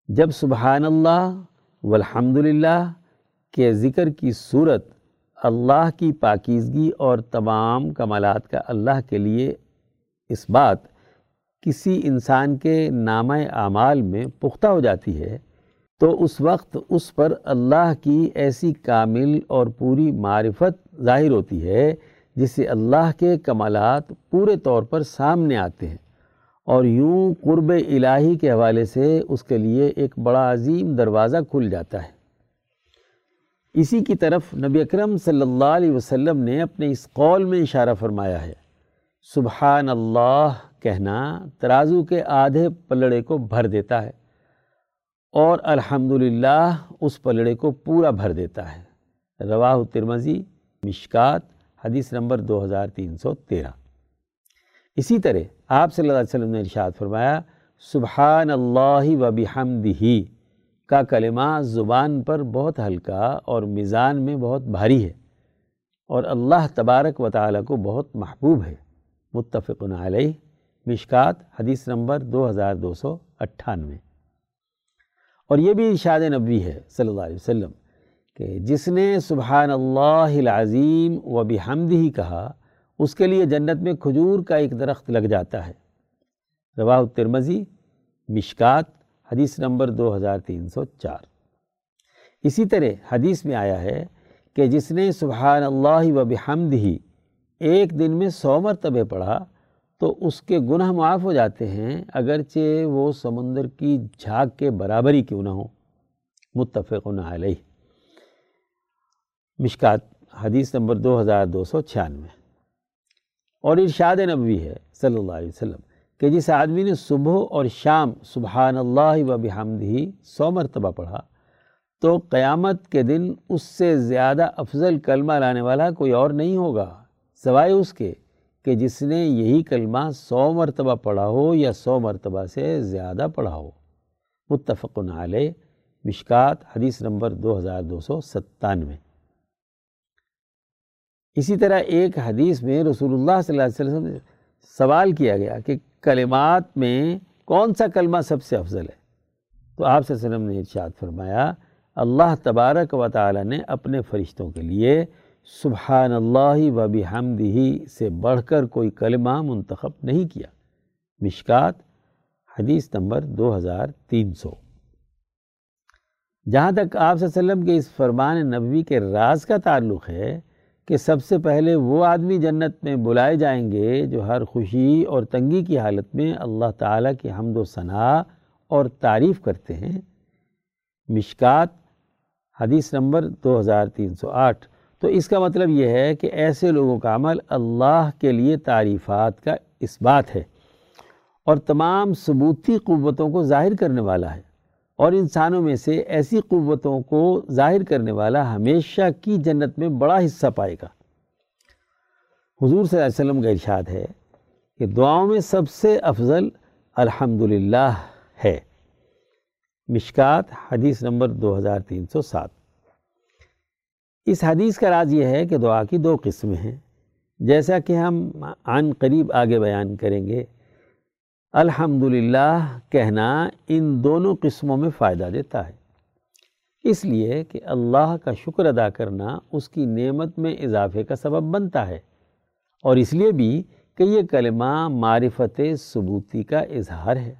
جب سبحان اللہ والحمد للہ کے ذکر کی صورت اللہ کی پاکیزگی اور تمام کمالات کا اللہ کے لیے اس بات کسی انسان کے نام اعمال میں پختہ ہو جاتی ہے، تو اس وقت اس پر اللہ کی ایسی کامل اور پوری معرفت ظاہر ہوتی ہے جس سے اللہ کے کمالات پورے طور پر سامنے آتے ہیں۔ اور یوں قرب الہی کے حوالے سے اس کے لیے ایک بڑا عظیم دروازہ کھل جاتا ہے۔ اسی کی طرف نبی اکرم صلی اللہ علیہ وسلم نے اپنے اس قول میں اشارہ فرمایا ہے، سبحان اللہ کہنا ترازو کے آدھے پلڑے کو بھر دیتا ہے اور الحمدللہ اس پلڑے کو پورا بھر دیتا ہے۔ رواہ ترمزی مشکات، حدیث نمبر دو ہزار تین سو تیرہ۔ اسی طرح آپ صلی اللہ علیہ وسلم نے ارشاد فرمایا سبحان اللہ و بحمدہ کا کلمہ زبان پر بہت ہلکا اور میزان میں بہت بھاری ہے اور اللہ تبارک و تعالیٰ کو بہت محبوب ہے۔ متفق علیہ۔ مشکات، حدیث نمبر دو ہزار دو سو اٹھانوے۔ اور یہ بھی ارشاد نبوی ہے صلی اللہ علیہ وسلم کہ جس نے سبحان اللہ العظیم و بحمدہ کہا، اس کے لیے جنت میں کھجور کا ایک درخت لگ جاتا ہے۔ رواہ ترمزی مشکات، حدیث نمبر دو ہزار تین سو چار۔ اسی طرح حدیث میں آیا ہے کہ جس نے سبحان اللہ و بحمد ہی ایک دن میں سو مرتبہ پڑھا تو اس کے گناہ معاف ہو جاتے ہیں اگرچہ وہ سمندر کی جھاگ کے برابر ہی کیوں نہ ہو متفق علیہ۔ مشکات، حدیث نمبر دو ہزار دو سو چھیانوے۔ اور ارشاد نبوی ہے صلی اللہ علیہ وسلم کہ جس آدمی نے صبح اور شام سبحان اللہ و بحمدہی سو مرتبہ پڑھا، تو قیامت کے دن اس سے زیادہ افضل کلمہ لانے والا کوئی اور نہیں ہوگا، سوائے اس کے۔ کہ جس نے یہی کلمہ سو مرتبہ پڑھا ہو یا سو مرتبہ سے زیادہ پڑھا ہو۔ متفق علیہ، مشکات، حدیث نمبر دو ہزار دو سو ستانوے۔ اسی طرح ایک حدیث میں رسول اللہ صلی اللہ علیہ وسلم نے سوال کیا گیا کہ کلمات میں کون سا کلمہ سب سے افضل ہے؟ تو آپ صلی اللہ علیہ وسلم نے ارشاد فرمایا، اللہ تبارک و تعالی نے اپنے فرشتوں کے لیے سبحان اللہ و بحمدہ سے بڑھ کر کوئی کلمہ منتخب نہیں کیا۔ مشکات، حدیث نمبر دو ہزار تین سو۔ جہاں تک آپ صلی اللہ علیہ وسلم کے اس فرمان نبوی کے راز کا تعلق ہے کہ سب سے پہلے وہ آدمی جنت میں بلائے جائیں گے جو ہر خوشی اور تنگی کی حالت میں اللہ تعالیٰ کی حمد و ثناء اور تعریف کرتے ہیں۔ مشکات، حدیث نمبر دو ہزار تین سو آٹھ۔ تو اس کا مطلب یہ ہے کہ ایسے لوگوں کا عمل اللہ کے لیے تعریفات کا اس بات ہے اور تمام ثبوتی قوتوں کو ظاہر کرنے والا ہے اور انسانوں میں سے ایسی قوتوں کو ظاہر کرنے والا ہمیشہ کی جنت میں بڑا حصہ پائے گا۔ حضور صلی اللہ علیہ وسلم کا ارشاد ہے کہ دعاؤں میں سب سے افضل الحمدللہ ہے۔ مشکات، حدیث نمبر دو ہزار تین سو سات۔ اس حدیث کا راز یہ ہے کہ دعا کی دو قسمیں ہیں۔ جیسا کہ ہم عن قریب آگے بیان کریں گے، الحمدللہ کہنا ان دونوں قسموں میں فائدہ دیتا ہے۔ اس لیے کہ اللہ کا شکر ادا کرنا اس کی نعمت میں اضافے کا سبب بنتا ہے۔ اور اس لیے بھی کہ یہ کلمہ معرفت ثبوتی کا اظہار ہے۔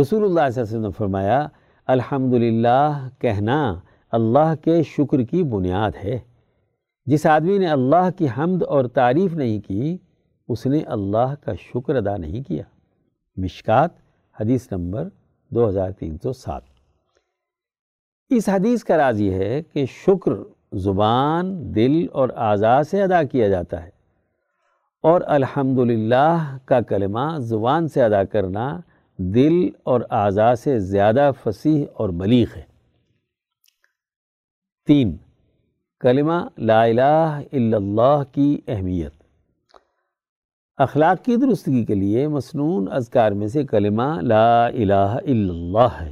رسول اللہ صلی اللہ علیہ وسلم نے فرمایا، الحمدللہ کہنا اللہ کے شکر کی بنیاد ہے۔ جس آدمی نے اللہ کی حمد اور تعریف نہیں کی، اس نے اللہ کا شکر ادا نہیں کیا۔ مشکات، حدیث نمبر دو ہزار تین سو سات۔ اس حدیث کا راز یہ ہے کہ شکر زبان، دل اور اعضاء سے ادا کیا جاتا ہے۔ اور الحمد کا کلمہ زبان سے ادا کرنا دل اور اعضاء سے زیادہ فصیح اور بلیغ ہے۔ تین، کلمہ لا الہ الا اللہ کی اہمیت۔ اخلاق کی درستگی کے لیے مصنون اذکار میں سے کلمہ لا الہ الا اللہ ہے۔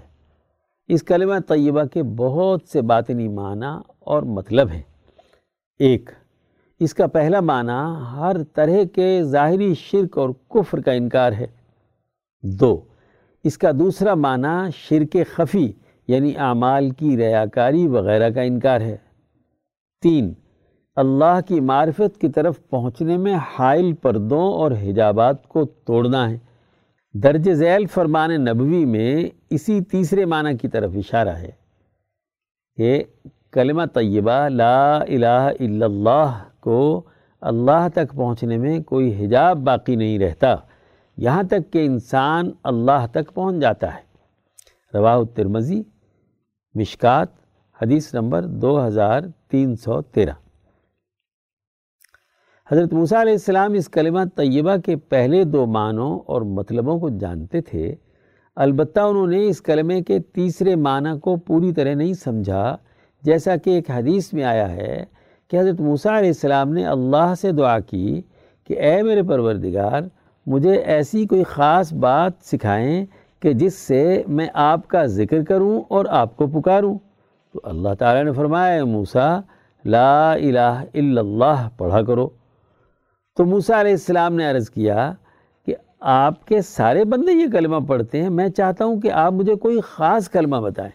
اس کلمہ طیبہ کے بہت سے باطنی معنی اور مطلب ہیں۔ ایک، اس کا پہلا معنی ہر طرح کے ظاہری شرک اور کفر کا انکار ہے۔ دو، اس کا دوسرا معنی شرک خفی یعنی اعمال کی ریاکاری وغیرہ کا انکار ہے۔ تین، اللہ کی معرفت کی طرف پہنچنے میں حائل پردوں اور حجابات کو توڑنا ہے۔ درج ذیل فرمان نبوی میں اسی تیسرے معنی کی طرف اشارہ ہے کہ کلمہ طیبہ لا الہ الا اللہ کو اللہ تک پہنچنے میں کوئی حجاب باقی نہیں رہتا۔ یہاں تک کہ انسان اللہ تک پہنچ جاتا ہے۔ رواہ الترمزی مشکات، حدیث نمبر دو ہزار تین سو تیرہ۔ حضرت موسیٰ علیہ السلام اس کلمہ طیبہ کے پہلے دو معنوں اور مطلبوں کو جانتے تھے۔ البتہ انہوں نے اس کلمے کے تیسرے معنی کو پوری طرح نہیں سمجھا، جیسا کہ ایک حدیث میں آیا ہے کہ حضرت موسیٰ علیہ السلام نے اللہ سے دعا کی کہ اے میرے پروردگار، مجھے ایسی کوئی خاص بات سکھائیں کہ جس سے میں آپ کا ذکر کروں اور آپ کو پکاروں۔ تو اللہ تعالیٰ نے فرمایا موسیٰ، لا الہ الا اللہ، پڑھا کرو۔ تو موسیٰ علیہ السلام نے عرض کیا کہ آپ کے سارے بندے یہ کلمہ پڑھتے ہیں، میں چاہتا ہوں کہ آپ مجھے کوئی خاص کلمہ بتائیں۔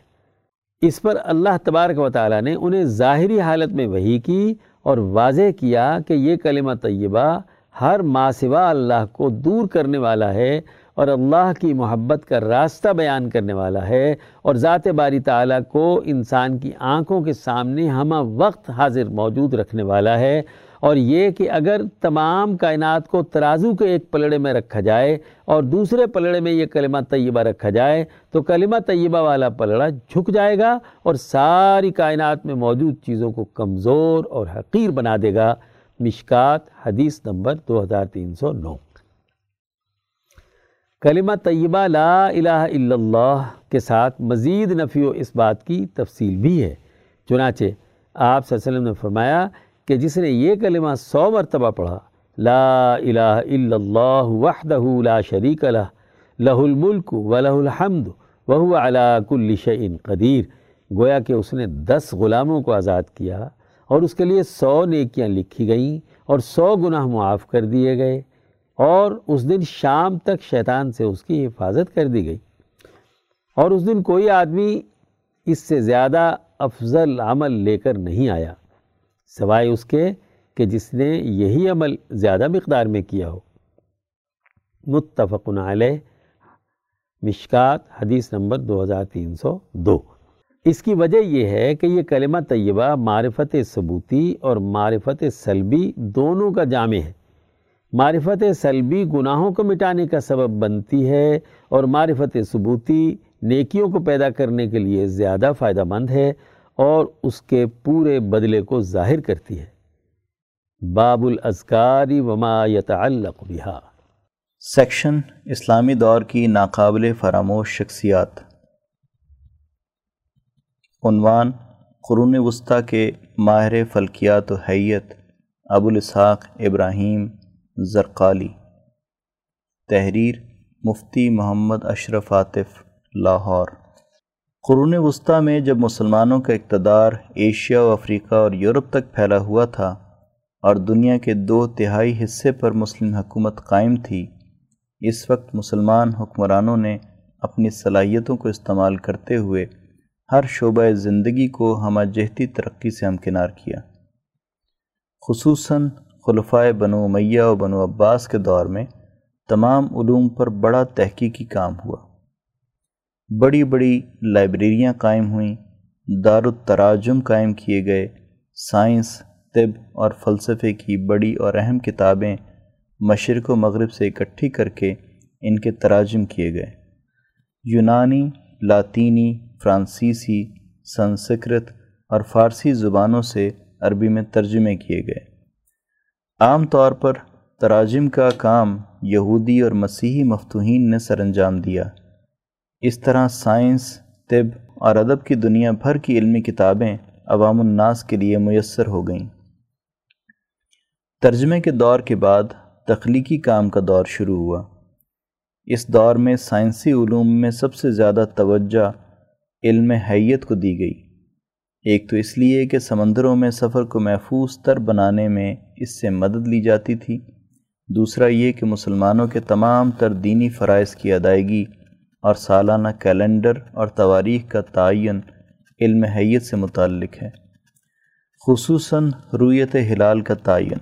اس پر اللہ تبارک و تعالیٰ نے انہیں ظاہری حالت میں وہی کی اور واضح کیا کہ یہ کلمہ طیبہ ہر ماسوا اللہ کو دور کرنے والا ہے۔ اور اللہ کی محبت کا راستہ بیان کرنے والا ہے اور ذات باری تعالیٰ کو انسان کی آنکھوں کے سامنے ہمہ وقت حاضر موجود رکھنے والا ہے اور یہ کہ اگر تمام کائنات کو ترازو کے ایک پلڑے میں رکھا جائے اور دوسرے پلڑے میں یہ کلمہ طیبہ رکھا جائے تو کلمہ طیبہ والا پلڑا جھک جائے گا اور ساری کائنات میں موجود چیزوں کو کمزور اور حقیر بنا دے گا۔ مشکات، حدیث نمبر دو ہزار تین سو نو۔ کلمہ طیبہ لا الہ الا اللہ کے ساتھ مزید نفی و اس بات کی تفصیل بھی ہے۔ چنانچہ آپ صلی اللہ علیہ وسلم نے فرمایا کہ جس نے یہ کلمہ سو مرتبہ پڑھا، لا الہ الا اللہ وحدہ لا شریک لہ لہ الملک و لہ الحمد وہو علا کل شئین قدیر۔ گویا کہ اس نے دس غلاموں کو آزاد کیا اور اس کے لیے سو نیکیاں لکھی گئیں اور سو گناہ معاف کر دیے گئے۔ اور اس دن شام تک شیطان سے اس کی حفاظت کر دی گئی۔ اور اس دن کوئی آدمی اس سے زیادہ افضل عمل لے کر نہیں آیا، سوائے اس کے کہ جس نے یہی عمل زیادہ مقدار میں کیا ہو۔ متفقن علیہ، مشکات، حدیث نمبر دو ہزار تین سو دو۔ اس کی وجہ یہ ہے کہ یہ کلمہ طیبہ، معرفت ثبوتی اور معرفت سلبی دونوں کا جامع ہے۔ معرفت سلبی گناہوں کو مٹانے کا سبب بنتی ہے اور معرفت ثبوتی نیکیوں کو پیدا کرنے کے لیے زیادہ فائدہ مند ہے اور اس کے پورے بدلے کو ظاہر کرتی ہے۔ باب الازکاری وما يتعلق بها سیکشن اسلامی دور کی ناقابل فراموش شخصیات۔ عنوان قرون وسطی کے ماہر فلکیات و حیت ابو الاسحاق ابراہیم۔ زرقالی۔ تحریر مفتی محمد اشرف عاطف، لاہور۔ قرون وسطیٰ میں جب مسلمانوں کا اقتدار ایشیا و افریقہ اور یورپ تک پھیلا ہوا تھا اور دنیا کے دو تہائی حصے پر مسلم حکومت قائم تھی، اس وقت مسلمان حکمرانوں نے اپنی صلاحیتوں کو استعمال کرتے ہوئے ہر شعبہ زندگی کو ہمہ جہتی ترقی سے ہمکنار کیا۔ خصوصاً خلفائے بنو میہ و بنو عباس کے دور میں تمام علوم پر بڑا تحقیقی کام ہوا۔ بڑی بڑی لائبریریاں قائم ہوئیں دار التراجم قائم کیے گئے، سائنس، طب اور فلسفے کی بڑی اور اہم کتابیں مشرق و مغرب سے اکٹھی کر کے ان کے تراجم کیے گئے۔ یونانی، لاطینی، فرانسیسی، سنسکرت اور فارسی زبانوں سے عربی میں ترجمے کیے گئے۔ عام طور پر تراجم کا کام یہودی اور مسیحی مفتوحین نے سر انجام دیا۔ اس طرح سائنس، طب اور ادب کی دنیا بھر کی علمی کتابیں عوام الناس کے لیے میسر ہو گئیں۔ ترجمے کے دور کے بعد تخلیقی کام کا دور شروع ہوا۔ اس دور میں سائنسی علوم میں سب سے زیادہ توجہ علم حیت کو دی گئی۔ ایک تو اس لیے کہ سمندروں میں سفر کو محفوظ تر بنانے میں اس سے مدد لی جاتی تھی۔ دوسرا یہ کہ مسلمانوں کے تمام تر دینی فرائض کی ادائیگی اور سالانہ کیلنڈر اور تواریخ کا تعین علم حیت سے متعلق ہے، خصوصاً رویت ہلال کا تعین۔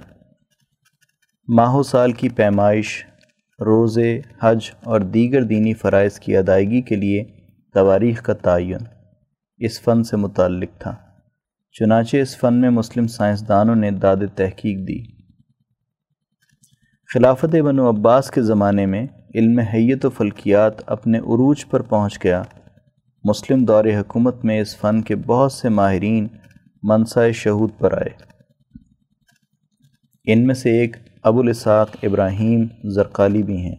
ماہ و سال کی پیمائش، روزے، حج اور دیگر دینی فرائض کی ادائیگی کے لیے تواریخ کا تعین۔ اس فن سے متعلق تھا۔ چنانچہ اس فن میں مسلم سائنسدانوں نے داد تحقیق دی۔ خلافت بنو عباس کے زمانے میں علم حیت و فلکیات اپنے عروج پر پہنچ گیا۔ مسلم دور حکومت میں اس فن کے بہت سے ماہرین منصع شہود پر آئے۔ ان میں سے ایک ابو الاساق ابراہیم زرقالی بھی ہیں،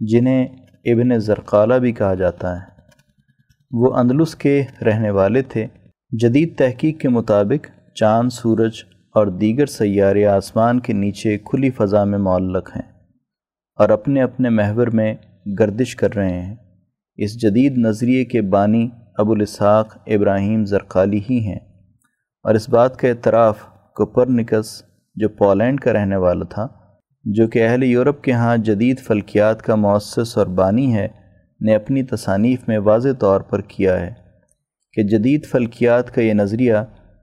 جنہیں ابن زرقالہ بھی کہا جاتا ہے۔ وہ اندلس کے رہنے والے تھے۔ جدید تحقیق کے مطابق، چاند، سورج اور دیگر سیارے آسمان کے نیچے کھلی فضا میں معلق ہیں اور اپنے اپنے محور میں گردش کر رہے ہیں۔ اس جدید نظریے کے بانی ابو الاسحاق ابراہیم زرقالی ہی ہیں۔ اور اس بات کا اعتراف کوپرنکس جو پولینڈ کا رہنے والا تھا، جو کہ اہل یورپ کے ہاں جدید فلکیات کا مؤسس اور بانی ہے نے اپنی تصانیف میں واضح طور پر کیا ہے کہ جدید فلکیات کا یہ نظریہ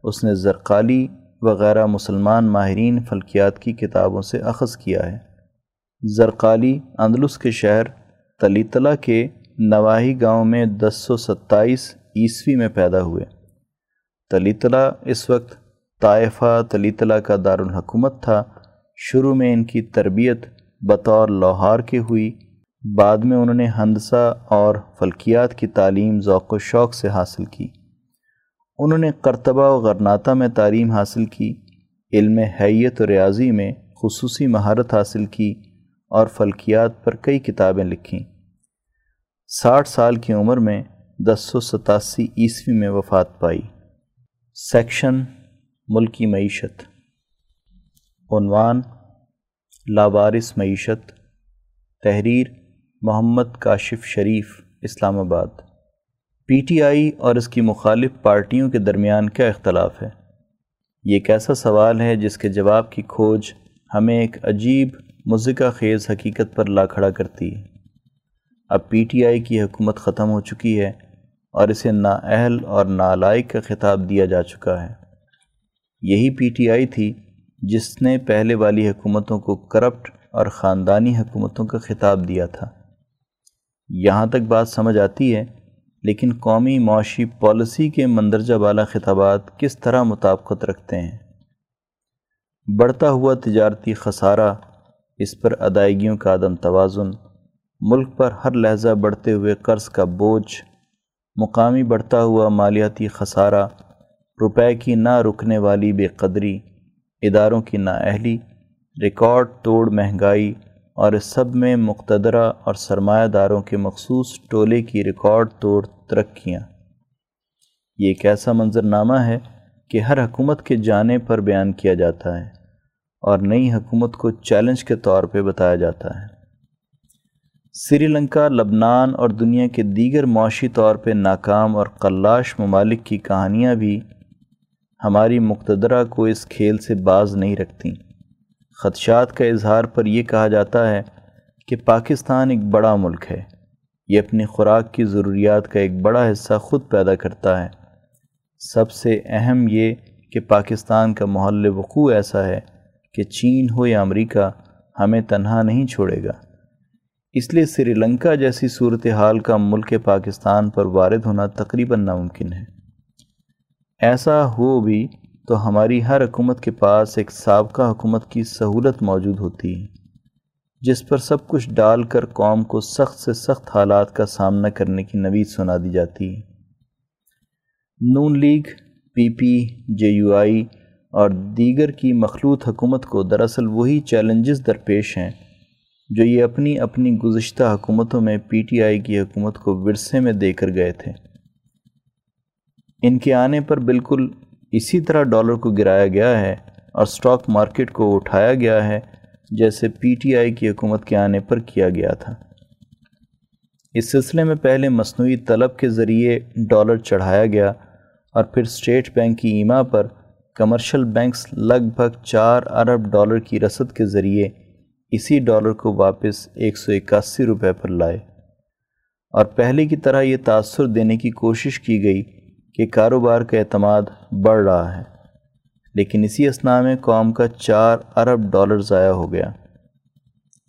اس نے زرقالی وغیرہ مسلمان ماہرین فلکیات کی کتابوں سے اخذ کیا ہے۔ زرقالی اندلس کے شہر تلیطلا کے نواحی گاؤں میں دس سو ستائیس عیسوی میں پیدا ہوئے۔ تلیطلا اس وقت طائفہ تلیطلا کا دارالحکومت تھا۔ شروع میں ان کی تربیت بطور لوہار کے ہوئی۔ بعد میں انہوں نے ہندسہ اور فلکیات کی تعلیم ذوق و شوق سے حاصل کی۔ انہوں نے کرتبہ و غرناطہ میں تعلیم حاصل کی، علم حیت و ریاضی میں خصوصی مہارت حاصل کی اور فلکیات پر کئی کتابیں لکھیں۔ ساٹھ سال کی عمر میں دس سو ستاسی عیسوی میں وفات پائی۔ سیکشن ملکی معیشت۔ عنوان لاوارث معیشت۔ تحریر محمد کاشف شریف، اسلام آباد۔ پی ٹی آئی اور اس کی مخالف پارٹیوں کے درمیان کیا اختلاف ہے؟ یہ ایک ایسا سوال ہے جس کے جواب کی کھوج ہمیں ایک عجیب مزکہ خیز حقیقت پر لا کھڑا کرتی ہے۔ اب پی ٹی آئی کی حکومت ختم ہو چکی ہے اور اسے نااہل اور نالائق کا خطاب دیا جا چکا ہے۔ یہی پی ٹی آئی تھی جس نے پہلے والی حکومتوں کو کرپٹ اور خاندانی حکومتوں کا خطاب دیا تھا۔ یہاں تک بات سمجھ آتی ہے، لیکن قومی معاشی پالیسی کے مندرجہ بالا خطابات کس طرح مطابقت رکھتے ہیں؟ بڑھتا ہوا تجارتی خسارہ، اس پر ادائیگیوں کا عدم توازن، ملک پر ہر لہجہ بڑھتے ہوئے قرض کا بوجھ، مقامی بڑھتا ہوا مالیاتی خسارہ، روپے کی نہ رکنے والی بے قدری، اداروں کی نااہلی، ریکارڈ توڑ مہنگائی اور اس سب میں مقتدرہ اور سرمایہ داروں کے مخصوص ٹولے کی ریکارڈ توڑ ترقیاں۔ یہ ایک ایسا منظرنامہ ہے کہ ہر حکومت کے جانے پر بیان کیا جاتا ہے اور نئی حکومت کو چیلنج کے طور پہ بتایا جاتا ہے۔ سری لنکا، لبنان اور دنیا کے دیگر معاشی طور پہ ناکام اور قلاش ممالک کی کہانیاں بھی ہماری مقتدرہ کو اس کھیل سے باز نہیں رکھتیں۔ خدشات کا اظہار پر یہ کہا جاتا ہے کہ پاکستان ایک بڑا ملک ہے۔ یہ اپنی خوراک کی ضروریات کا ایک بڑا حصہ خود پیدا کرتا ہے۔ سب سے اہم یہ کہ پاکستان کا محل وقوع ایسا ہے کہ چین ہو یا امریکہ، ہمیں تنہا نہیں چھوڑے گا۔ اس لیے سری لنکا جیسی صورتحال کا ملک پاکستان پر وارد ہونا تقریباً ناممکن ہے۔ ایسا ہو بھی تو ہماری ہر حکومت کے پاس ایک سابقہ حکومت کی سہولت موجود ہوتی ہے جس پر سب کچھ ڈال کر قوم کو سخت سے سخت حالات کا سامنا کرنے کی نوید سنا دی جاتی۔ ہے نون league, P P, J you آئی اور دیگر کی مخلوط حکومت کو دراصل وہی چیلنجز درپیش ہیں جو یہ اپنی اپنی گزشتہ حکومتوں میں پی ٹی آئی کی حکومت کو ورثے میں دے کر گئے تھے۔ ان کے آنے پر بالکل اسی طرح ڈالر کو گرایا گیا ہے اور سٹاک مارکیٹ کو اٹھایا گیا ہے جیسے پی ٹی آئی کی حکومت کے آنے پر کیا گیا تھا۔ اس سلسلے میں پہلے مصنوعی طلب کے ذریعے ڈالر چڑھایا گیا اور پھر اسٹیٹ بینک کی ایما پر کمرشل بینکس لگ بھگ چار ارب ڈالر کی رسد کے ذریعے اسی ڈالر کو واپس ایک سو اکاسی روپے پر لائے۔ اور پہلے کی طرح یہ تاثر دینے کی کوشش کی گئی کہ کاروبار کا اعتماد بڑھ رہا ہے، لیکن اسی اسنا میں قوم کا چار ارب ڈالر ضائع ہو گیا۔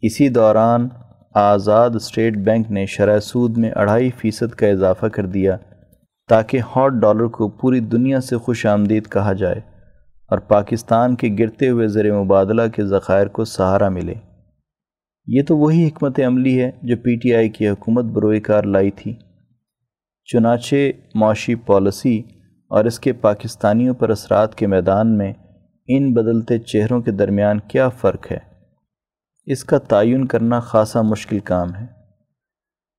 اسی دوران آزاد اسٹیٹ بینک نے شرح سود میں اڑھائی فیصد کا اضافہ کر دیا تاکہ ہاٹ ڈالر کو پوری دنیا سے خوش آمدید کہا جائے اور پاکستان کے گرتے ہوئے زر مبادلہ کے ذخائر کو سہارا ملے۔ یہ تو وہی حکمت عملی ہے جو پی ٹی آئی کی حکومت بروئے کار لائی تھی۔ چنانچہ معاشی پالیسی اور اس کے پاکستانیوں پر اثرات کے میدان میں ان بدلتے چہروں کے درمیان کیا فرق ہے؟ اس کا تعین کرنا خاصا مشکل کام ہے۔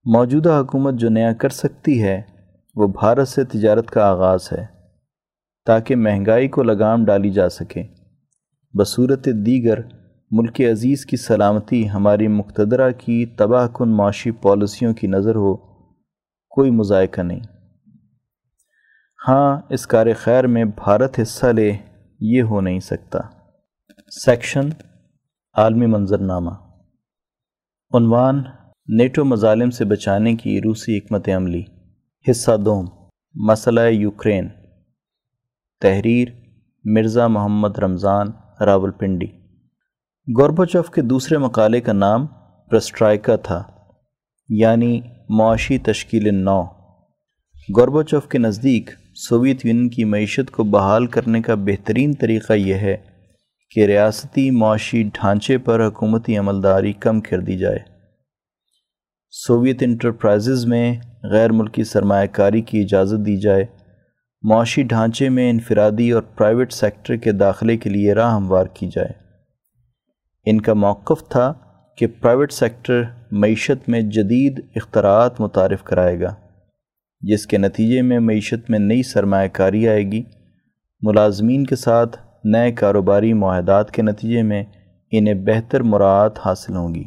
موجودہ حکومت جو نیا کر سکتی ہے، وہ بھارت سے تجارت کا آغاز ہے، تاکہ مہنگائی کو لگام ڈالی جا سکے۔ بصورت دیگر ملک عزیز کی سلامتی ہماری مقتدرہ کی تباہ کن معاشی پالیسیوں کی نظر ہو کوئی مذائقہ نہیں۔ ہاں اس کار خیر میں بھارت حصہ لے، یہ ہو نہیں سکتا۔ سیکشن عالمی منظر نامہ عنوان نیٹو مظالم سے بچانے کی روسی حکمت عملی۔ حصہ دوم مسئلہ یوکرین۔ تحریر مرزا محمد رمضان راول پنڈی گورباچوف کے دوسرے مقالے کا نام پرسٹرائکا تھا یعنی معاشی تشکیل نو۔ گورباچوف کے نزدیک سوویت یونین کی معیشت کو بحال کرنے کا بہترین طریقہ یہ ہے کہ ریاستی معاشی ڈھانچے پر حکومتی عملداری کم کر دی جائے۔ سوویت انٹرپرائزز میں غیر ملکی سرمایہ کاری کی اجازت دی جائے۔ معاشی ڈھانچے میں انفرادی اور پرائیویٹ سیکٹر کے داخلے کے لیے راہ ہموار کی جائے۔ ان کا موقف تھا کہ پرائیویٹ سیکٹر معیشت میں جدید اختراعات متعارف کرائے گا، جس کے نتیجے میں معیشت میں نئی سرمایہ کاری آئے گی۔ ملازمین کے ساتھ نئے کاروباری معاہدات کے نتیجے میں انہیں بہتر مراعات حاصل ہوں گی۔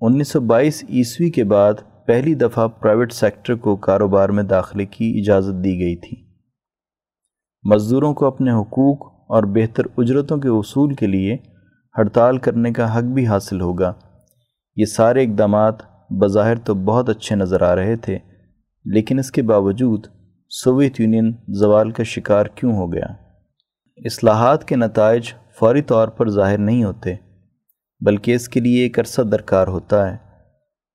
انیس سو بائیس عیسوی کے بعد پہلی دفعہ پرائیویٹ سیکٹر کو کاروبار میں داخلے کی اجازت دی گئی تھی۔ مزدوروں کو اپنے حقوق اور بہتر اجرتوں کے اصول کے لیے ہڑتال کرنے کا حق بھی حاصل ہوگا۔ یہ سارے اقدامات بظاہر تو بہت اچھے نظر آ رہے تھے، لیکن اس کے باوجود سوویت یونین زوال کا شکار کیوں ہو گیا؟ اصلاحات کے نتائج فوری طور پر ظاہر نہیں ہوتے، بلکہ اس کے لیے ایک عرصہ درکار ہوتا ہے،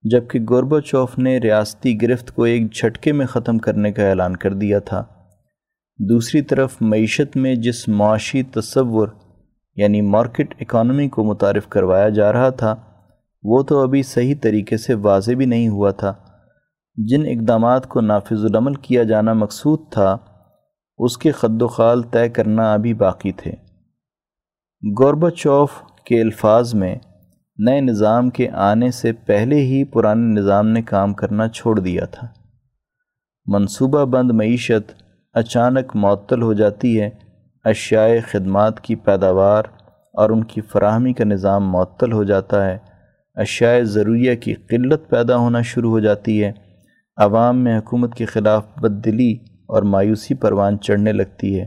جبکہ گوربا چوف نے ریاستی گرفت کو ایک جھٹکے میں ختم کرنے کا اعلان کر دیا تھا۔ دوسری طرف معیشت میں جس معاشی تصور یعنی مارکیٹ اکانومی کو متعارف کروایا جا رہا تھا وہ تو ابھی صحیح طریقے سے واضح بھی نہیں ہوا تھا۔ جن اقدامات کو نافذ العمل کیا جانا مقصود تھا، اس کے خد و خال طے کرنا ابھی باقی تھے۔ گوربا چوف کے الفاظ میں، نئے نظام کے آنے سے پہلے ہی پرانے نظام نے کام کرنا چھوڑ دیا تھا۔ منصوبہ بند معیشت اچانک معطل ہو جاتی ہے، اشیاء خدمات کی پیداوار اور ان کی فراہمی کا نظام معطل ہو جاتا ہے۔ اشیاء ضروریہ کی قلت پیدا ہونا شروع ہو جاتی ہے۔ عوام میں حکومت کے خلاف بددلی اور مایوسی پروان چڑھنے لگتی ہے۔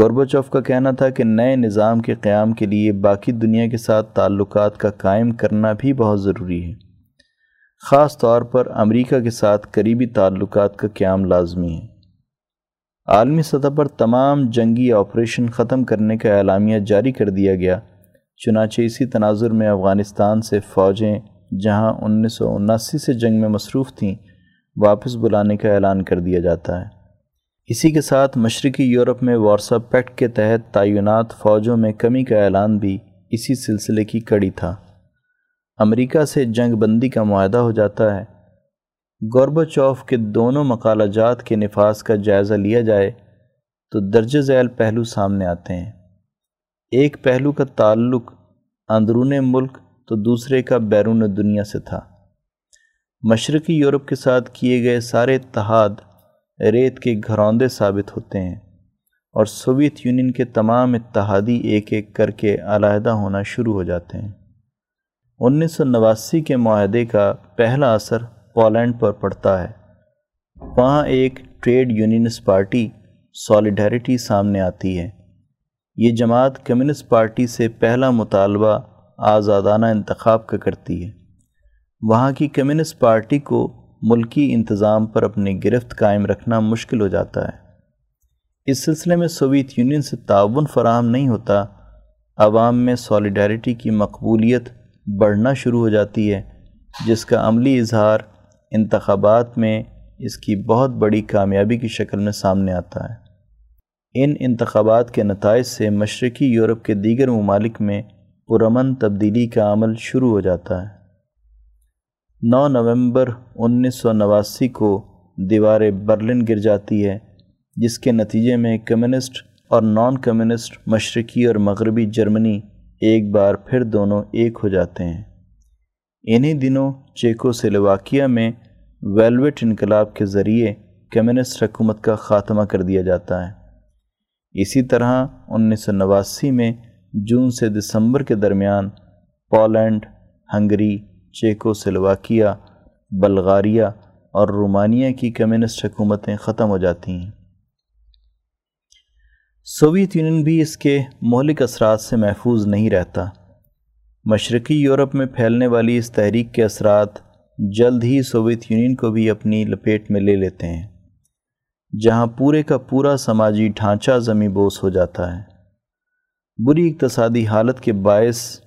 گورباچوف کا کہنا تھا کہ نئے نظام کے قیام کے لیے باقی دنیا کے ساتھ تعلقات کا قائم کرنا بھی بہت ضروری ہے۔ خاص طور پر امریکہ کے ساتھ قریبی تعلقات کا قیام لازمی ہے۔ عالمی سطح پر تمام جنگی آپریشن ختم کرنے کا اعلامیہ جاری کر دیا گیا۔ چنانچہ اسی تناظر میں افغانستان سے فوجیں جہاں انیس سو اناسی سے جنگ میں مصروف تھیں، واپس بلانے کا اعلان کر دیا جاتا ہے۔ اسی کے ساتھ مشرقی یورپ میں وارسا پیکٹ کے تحت تعینات فوجوں میں کمی کا اعلان بھی اسی سلسلے کی کڑی تھا۔ امریکہ سے جنگ بندی کا معاہدہ ہو جاتا ہے۔ گوربا چوف کے دونوں مقالہ جات کے نفاذ کا جائزہ لیا جائے تو درج ذیل پہلو سامنے آتے ہیں۔ ایک پہلو کا تعلق اندرون ملک تو دوسرے کا بیرون دنیا سے تھا۔ مشرقی یورپ کے ساتھ کیے گئے سارے اتحاد ریت کے گھروندے ثابت ہوتے ہیں اور سوویت یونین کے تمام اتحادی ایک ایک کر کے علیحدہ ہونا شروع ہو جاتے ہیں۔ انیس سو نواسی کے معاہدے کا پہلا اثر پولینڈ پر پڑتا ہے۔ وہاں ایک ٹریڈ یونینس پارٹی سالیڈیرٹی سامنے آتی ہے۔ یہ جماعت کمیونسٹ پارٹی سے پہلا مطالبہ آزادانہ انتخاب کا کرتی ہے۔ وہاں کی کمیونسٹ پارٹی کو ملکی انتظام پر اپنی گرفت قائم رکھنا مشکل ہو جاتا ہے۔ اس سلسلے میں سوویت یونین سے تعاون فراہم نہیں ہوتا، عوام میں سالیڈیرٹی کی مقبولیت بڑھنا شروع ہو جاتی ہے، جس کا عملی اظہار انتخابات میں اس کی بہت بڑی کامیابی کی شکل میں سامنے آتا ہے۔ ان انتخابات کے نتائج سے مشرقی یورپ کے دیگر ممالک میں پرامن تبدیلی کا عمل شروع ہو جاتا ہے۔ نو نومبر انیس سو نواسی کو دیوار برلن گر جاتی ہے، جس کے نتیجے میں کمیونسٹ اور نان کمیونسٹ مشرقی اور مغربی جرمنی ایک بار پھر دونوں ایک ہو جاتے ہیں۔ انہی دنوں چیکو سلواکیہ میں ویلویٹ انقلاب کے ذریعے کمیونسٹ حکومت کا خاتمہ کر دیا جاتا ہے۔ اسی طرح انیس سو نواسی میں جون سے دسمبر کے درمیان Poland, Hungary Czechoslovakia Bulgaria اور رومانیہ کی کمیونسٹ حکومتیں ختم ہو جاتی ہیں۔ سوویت یونین بھی اس کے مہلک اثرات سے محفوظ نہیں رہتا۔ مشرقی یورپ میں پھیلنے والی اس تحریک کے اثرات جلد ہی سوویت یونین کو بھی اپنی لپیٹ میں لے لیتے ہیں۔ جہاں پورے کا پورا سماجی ڈھانچہ زمیں بوس ہو جاتا ہے۔ بری اقتصادی حالت کے باعث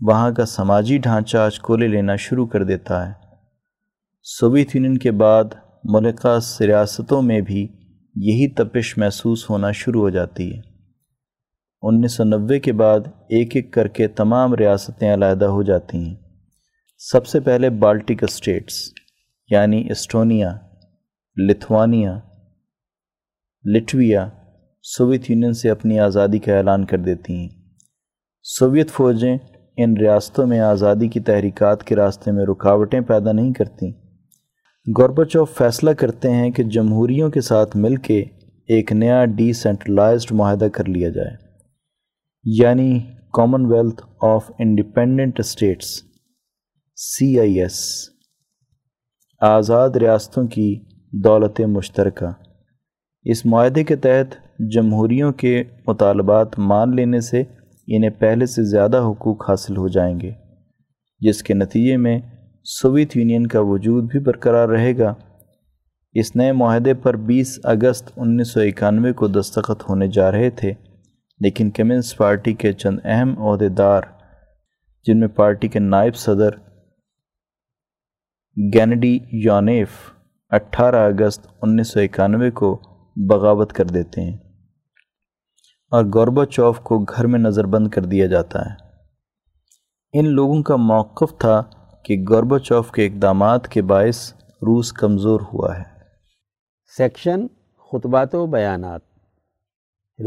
وہاں کا سماجی ڈھانچہ آج کولے لینا شروع کر دیتا ہے۔ سوویت یونین کے بعد ملکہ سیاستوں میں بھی یہی تپش محسوس ہونا شروع ہو جاتی ہے۔ انیس سو نوے کے بعد ایک ایک کر کے تمام ریاستیں علیحدہ ہو جاتی ہیں۔ سب سے پہلے بالٹک اسٹیٹس یعنی Estonia, Lithuania Latvia Soviet Union سے اپنی آزادی کا اعلان کر دیتی ہیں۔ سوویت فوجیں ان ریاستوں میں آزادی کی تحریکات کے راستے میں رکاوٹیں پیدا نہیں کرتیں۔ گوربچو فیصلہ کرتے ہیں کہ جمہوریوں کے ساتھ مل کے ایک نیا ڈی سینٹرلائزڈ معاہدہ کر لیا جائے۔ یعنی commonwealth of independent states C I S آزاد ریاستوں کی دولت مشترکہ۔ اس معاہدے کے تحت جمہوریوں کے مطالبات مان لینے سے انہیں پہلے سے زیادہ حقوق حاصل ہو جائیں گے، جس کے نتیجے میں سوویت یونین کا وجود بھی برقرار رہے گا۔ اس نئے معاہدے پر بیس اگست انیس سو اکانوے کو دستخط ہونے جا رہے تھے، لیکن کمیونسٹ پارٹی کے چند اہم عہدے دار جن میں پارٹی کے نائب صدر گینڈی یونیف اٹھارہ اگست انیس سو اکانوے کو بغاوت کر دیتے ہیں۔ اور گوربا چوف کو گھر میں نظر بند کر دیا جاتا ہے۔ ان لوگوں کا موقف تھا کہ گوربا چوف کے اقدامات کے باعث روس کمزور ہوا ہے۔ سیکشن خطبات و بیانات۔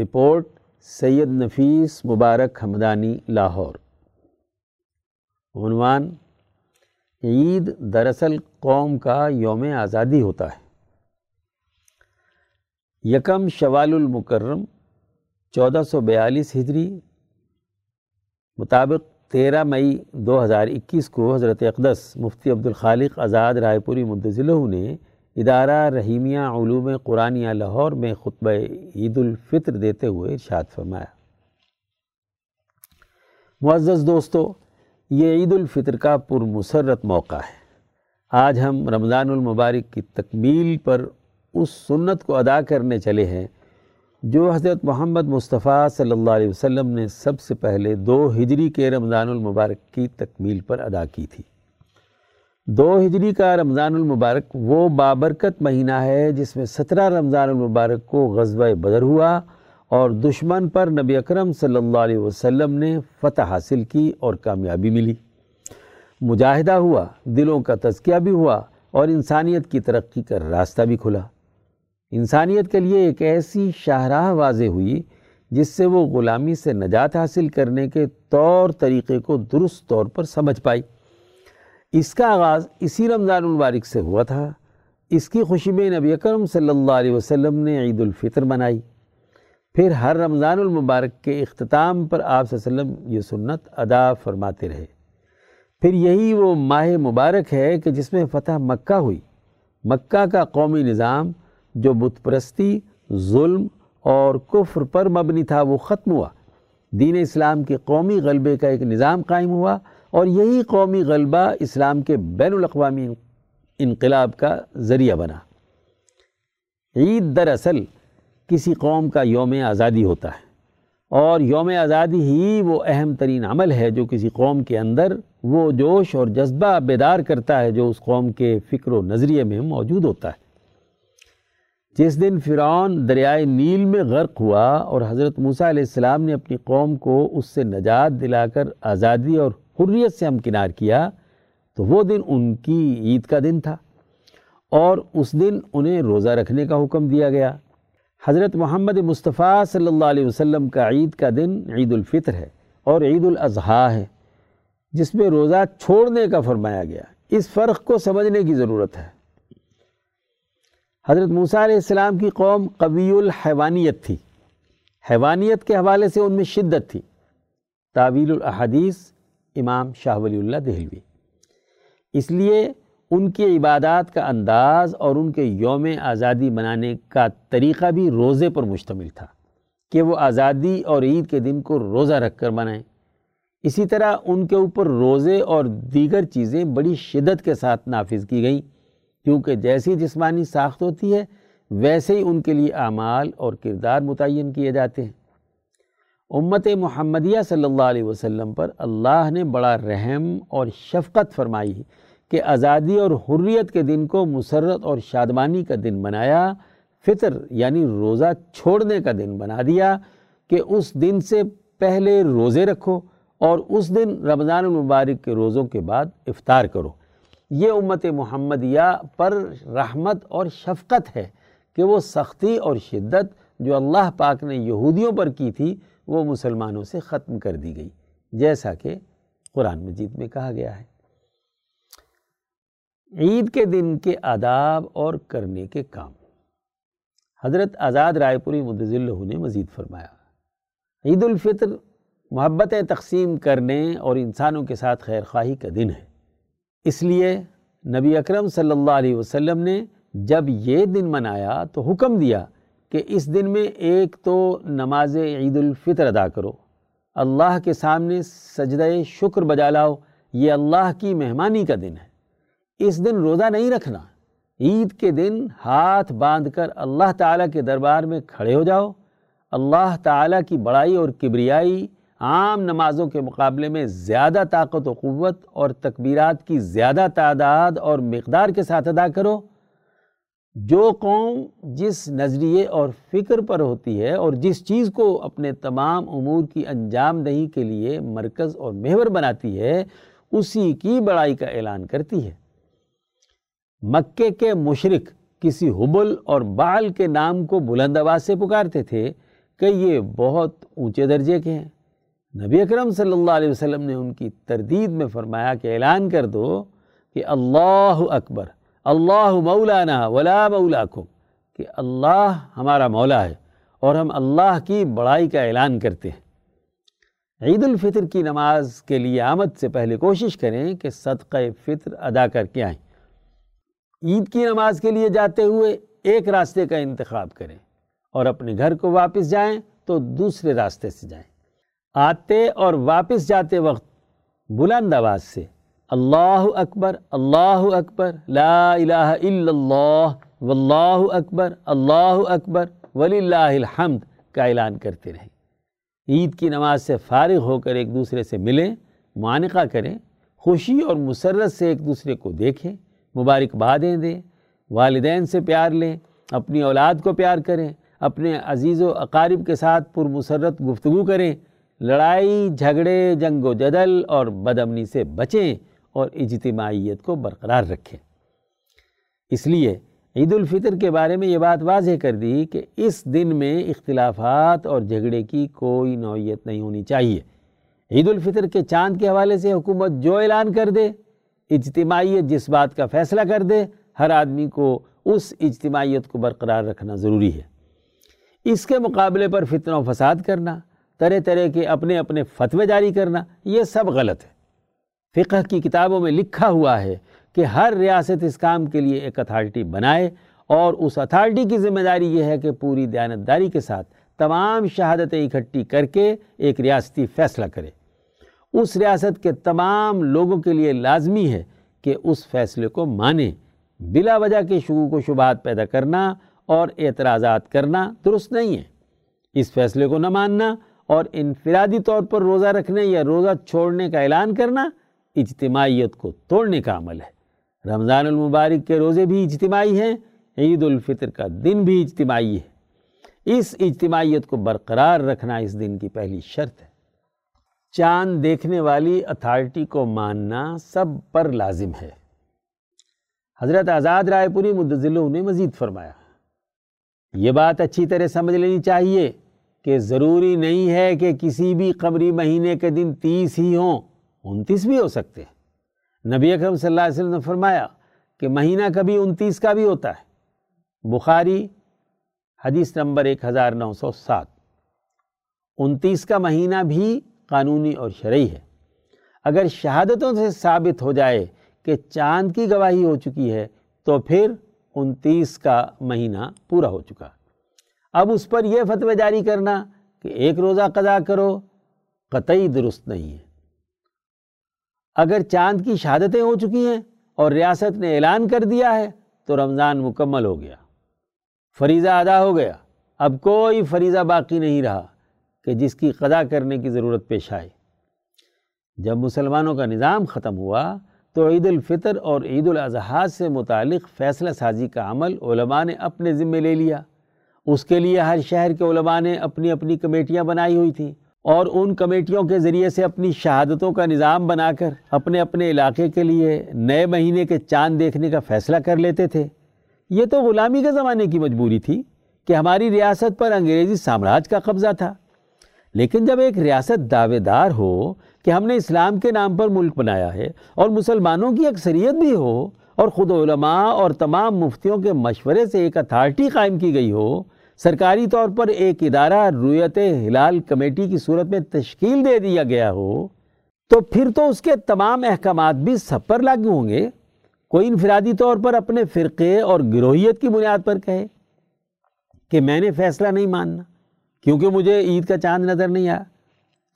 رپورٹ سید نفیس مبارک حمدانی، لاہور۔ عنوان عید دراصل قوم کا یوم آزادی ہوتا ہے۔ یکم شوال المکرم، چودہ سو بیالیس ہجری مطابق تیرہ مئی دو ہزار اکیس کو حضرت اقدس مفتی عبدالخالق آزاد رائے پوری مدضلہ نے ادارہ رحیمیہ علوم قرآنیہ لاہور میں خطبہ عید الفطر دیتے ہوئے ارشاد فرمایا۔ معزز دوستو، یہ عید الفطر کا پرمسرت موقع ہے۔ آج ہم رمضان المبارک کی تکمیل پر اس سنت کو ادا کرنے چلے ہیں جو حضرت محمد مصطفیٰ صلی اللہ علیہ وسلم نے سب سے پہلے دو ہجری کے رمضان المبارک کی تکمیل پر ادا کی تھی۔ دو ہجری کا رمضان المبارک وہ بابرکت مہینہ ہے جس میں سترہ رمضان المبارک کو غزوہ بدر ہوا اور دشمن پر نبی اکرم صلی اللہ علیہ وسلم نے فتح حاصل کی اور کامیابی ملی۔ مجاہدہ ہوا، دلوں کا تزکیہ بھی ہوا اور انسانیت کی ترقی کا راستہ بھی کھلا۔ انسانیت کے لیے ایک ایسی شاہراہ واضح ہوئی جس سے وہ غلامی سے نجات حاصل کرنے کے طور طریقے کو درست طور پر سمجھ پائی۔ اس کا آغاز اسی رمضان المبارک سے ہوا تھا۔ اس کی خوشی میں نبی اکرم صلی اللہ علیہ وسلم نے عید الفطر منائی۔ پھر ہر رمضان المبارک کے اختتام پر آپ صلی اللہ علیہ وسلم یہ سنت ادا فرماتے رہے۔ پھر یہی وہ ماہ مبارک ہے کہ جس میں فتح مکہ ہوئی۔ مکہ کا قومی نظام جو بت پرستی ظلم اور کفر پر مبنی تھا، وہ ختم ہوا۔ دین اسلام کے قومی غلبے کا ایک نظام قائم ہوا اور یہی قومی غلبہ اسلام کے بین الاقوامی انقلاب کا ذریعہ بنا۔ عید دراصل کسی قوم کا یوم آزادی ہوتا ہے اور یوم آزادی ہی وہ اہم ترین عمل ہے جو کسی قوم کے اندر وہ جوش اور جذبہ بیدار کرتا ہے جو اس قوم کے فکر و نظریے میں موجود ہوتا ہے۔ جس دن فرعون دریائے نیل میں غرق ہوا اور حضرت موسیٰ علیہ السلام نے اپنی قوم کو اس سے نجات دلا کر آزادی اور حریت سے ہمکنار کیا، تو وہ دن ان کی عید کا دن تھا اور اس دن انہیں روزہ رکھنے کا حکم دیا گیا۔ حضرت محمد مصطفیٰ صلی اللہ علیہ وسلم کا عید کا دن عید الفطر ہے اور عید الاضحیٰ ہے، جس میں روزہ چھوڑنے کا فرمایا گیا۔ اس فرق کو سمجھنے کی ضرورت ہے۔ حضرت موسیٰ علیہ السلام کی قوم قوی الحیوانیت تھی۔ حیوانیت کے حوالے سے ان میں شدت تھی۔ تعویل الاحادیث امام شاہ ولی اللہ دہلوی۔ اس لیے ان کی عبادات کا انداز اور ان کے یوم آزادی منانے کا طریقہ بھی روزے پر مشتمل تھا کہ وہ آزادی اور عید کے دن کو روزہ رکھ کر منائیں۔ اسی طرح ان کے اوپر روزے اور دیگر چیزیں بڑی شدت کے ساتھ نافذ کی گئیں۔ کیونکہ جیسی جسمانی ساخت ہوتی ہے، ویسے ہی ان کے لیے اعمال اور کردار متعین کیے جاتے ہیں۔ امت محمدیہ صلی اللہ علیہ وسلم پر اللہ نے بڑا رحم اور شفقت فرمائی کہ آزادی اور حریت کے دن کو مسرت اور شادمانی کا دن بنایا، فطر یعنی روزہ چھوڑنے کا دن بنا دیا کہ اس دن سے پہلے روزے رکھو اور اس دن رمضان المبارک کے روزوں کے بعد افطار کرو۔ یہ امت محمدیہ پر رحمت اور شفقت ہے کہ وہ سختی اور شدت جو اللہ پاک نے یہودیوں پر کی تھی، وہ مسلمانوں سے ختم کر دی گئی، جیسا کہ قرآن مجید میں کہا گیا ہے۔ عید کے دن کے آداب اور کرنے کے کام۔ حضرت آزاد رائے پوری مدضل نے مزید فرمایا، عید الفطر محبتیں تقسیم کرنے اور انسانوں کے ساتھ خیر خواہی کا دن ہے۔ اس لیے نبی اکرم صلی اللہ علیہ وسلم نے جب یہ دن منایا تو حکم دیا کہ اس دن میں ایک تو نماز عید الفطر ادا کرو، اللہ کے سامنے سجدہ شکر بجا لاؤ، یہ اللہ کی مہمانی کا دن ہے۔ اس دن روزہ نہیں رکھنا، عید کے دن ہاتھ باندھ کر اللہ تعالیٰ کے دربار میں کھڑے ہو جاؤ، اللہ تعالیٰ کی بڑائی اور کبریائی عام نمازوں کے مقابلے میں زیادہ طاقت و قوت اور تکبیرات کی زیادہ تعداد اور مقدار کے ساتھ ادا کرو۔ جو قوم جس نظریے اور فکر پر ہوتی ہے اور جس چیز کو اپنے تمام امور کی انجام دہی کے لیے مرکز اور محور بناتی ہے، اسی کی بڑائی کا اعلان کرتی ہے۔ مکے کے مشرق کسی حبل اور بال کے نام کو بلند آواز سے پکارتے تھے کہ یہ بہت اونچے درجے کے ہیں۔ نبی اکرم صلی اللہ علیہ وسلم نے ان کی تردید میں فرمایا کہ اعلان کر دو کہ اللہ اکبر، اللہ مولانا ولا مولاکم، کہ اللہ ہمارا مولا ہے اور ہم اللہ کی بڑائی کا اعلان کرتے ہیں۔ عید الفطر کی نماز کے لیے آمد سے پہلے کوشش کریں کہ صدقہ فطر ادا کر کے آئیں۔ عید کی نماز کے لیے جاتے ہوئے ایک راستے کا انتخاب کریں اور اپنے گھر کو واپس جائیں تو دوسرے راستے سے جائیں۔ آتے اور واپس جاتے وقت بلند آواز سے، اللہ اکبر اللہ اکبر، لا الہ الا اللہ، واللہ اکبر، اللہ اکبر ولی اللہ الحمد کا اعلان کرتے رہیں عید کی نماز سے فارغ ہو کر ایک دوسرے سے ملیں معانقہ کریں، خوشی اور مسرت سے ایک دوسرے کو دیکھیں، مبارکبادیں دیں، والدین سے پیار لیں، اپنی اولاد کو پیار کریں، اپنے عزیز و اقارب کے ساتھ پرمسرت گفتگو کریں۔ لڑائی، جھگڑے، جنگ و جدل اور بدمنی سے بچیں اور اجتماعیت کو برقرار رکھیں۔ اس لیے عید الفطر کے بارے میں یہ بات واضح کر دی کہ اس دن میں اختلافات اور جھگڑے کی کوئی نوعیت نہیں ہونی چاہیے۔ عید الفطر کے چاند کے حوالے سے حکومت جو اعلان کر دے، اجتماعیت جس بات کا فیصلہ کر دے، ہر آدمی کو اس اجتماعیت کو برقرار رکھنا ضروری ہے۔ اس کے مقابلے پر فتنہ و فساد کرنا طرح طرح کے اپنے اپنے فتوے جاری کرنا، یہ سب غلط ہے۔ فقہ کی کتابوں میں لکھا ہوا ہے کہ ہر ریاست اس کام کے لیے ایک اتھارٹی بنائے اور اس اتھارٹی کی ذمہ داری یہ ہے کہ پوری دیانتداری کے ساتھ تمام شہادتیں اکٹھی کر کے ایک ریاستی فیصلہ کرے۔ اس ریاست کے تمام لوگوں کے لیے لازمی ہے کہ اس فیصلے کو مانیں بلا وجہ کے شکوک و شبہات پیدا کرنا اور اعتراضات کرنا درست نہیں ہے۔ اس فیصلے کو نہ ماننا اور انفرادی طور پر روزہ رکھنے یا روزہ چھوڑنے کا اعلان کرنا اجتماعیت کو توڑنے کا عمل ہے۔ رمضان المبارک کے روزے بھی اجتماعی ہیں، عید الفطر کا دن بھی اجتماعی ہے۔ اس اجتماعیت کو برقرار رکھنا اس دن کی پہلی شرط ہے۔ چاند دیکھنے والی اتھارٹی کو ماننا سب پر لازم ہے۔ حضرت آزاد رائے پوری مدضلوں نے مزید فرمایا، یہ بات اچھی طرح سمجھ لینی چاہیے۔ کہ ضروری نہیں ہے کہ کسی بھی قمری مہینے کے دن تیس ہی ہوں، انتیس بھی ہو سکتے ہیں۔ نبی اکرم صلی اللہ علیہ وسلم نے فرمایا کہ مہینہ کبھی انتیس کا بھی ہوتا ہے۔ بخاری حدیث نمبر ایک ہزار نو سو سات۔ انتیس کا مہینہ بھی قانونی اور شرعی ہے۔ اگر شہادتوں سے ثابت ہو جائے کہ چاند کی گواہی ہو چکی ہے تو پھر انتیس کا مہینہ پورا ہو چکا۔ اب اس پر یہ فتوی جاری کرنا کہ ایک روزہ قضا کرو، قطعی درست نہیں ہے۔ اگر چاند کی شہادتیں ہو چکی ہیں اور ریاست نے اعلان کر دیا ہے، تو رمضان مکمل ہو گیا۔ فریضہ ادا ہو گیا۔ اب کوئی فریضہ باقی نہیں رہا کہ جس کی قضا کرنے کی ضرورت پیش آئے۔ جب مسلمانوں کا نظام ختم ہوا، تو عید الفطر اور عید الاضحیٰ سے متعلق فیصلہ سازی کا عمل علماء نے اپنے ذمے لے لیا۔ اس کے لیے ہر شہر کے علماء نے اپنی اپنی کمیٹیاں بنائی ہوئی تھیں اور ان کمیٹیوں کے ذریعے سے اپنی شہادتوں کا نظام بنا کر اپنے اپنے علاقے کے لیے نئے مہینے کے چاند دیکھنے کا فیصلہ کر لیتے تھے۔ یہ تو غلامی کے زمانے کی مجبوری تھی کہ ہماری ریاست پر انگریزی سامراج کا قبضہ تھا۔ لیکن جب ایک ریاست دعوے دار ہو کہ ہم نے اسلام کے نام پر ملک بنایا ہے اور مسلمانوں کی اکثریت بھی ہو اور خود علماء اور تمام مفتیوں کے مشورے سے ایک اتھارٹی قائم کی گئی ہو، سرکاری طور پر ایک ادارہ رویت ہلال کمیٹی کی صورت میں تشکیل دے دیا گیا ہو، تو پھر تو اس کے تمام احکامات بھی سب پر لاگو ہوں گے۔ کوئی انفرادی طور پر اپنے فرقے اور گروہیت کی بنیاد پر کہے کہ میں نے فیصلہ نہیں ماننا، کیونکہ مجھے عید کا چاند نظر نہیں آیا۔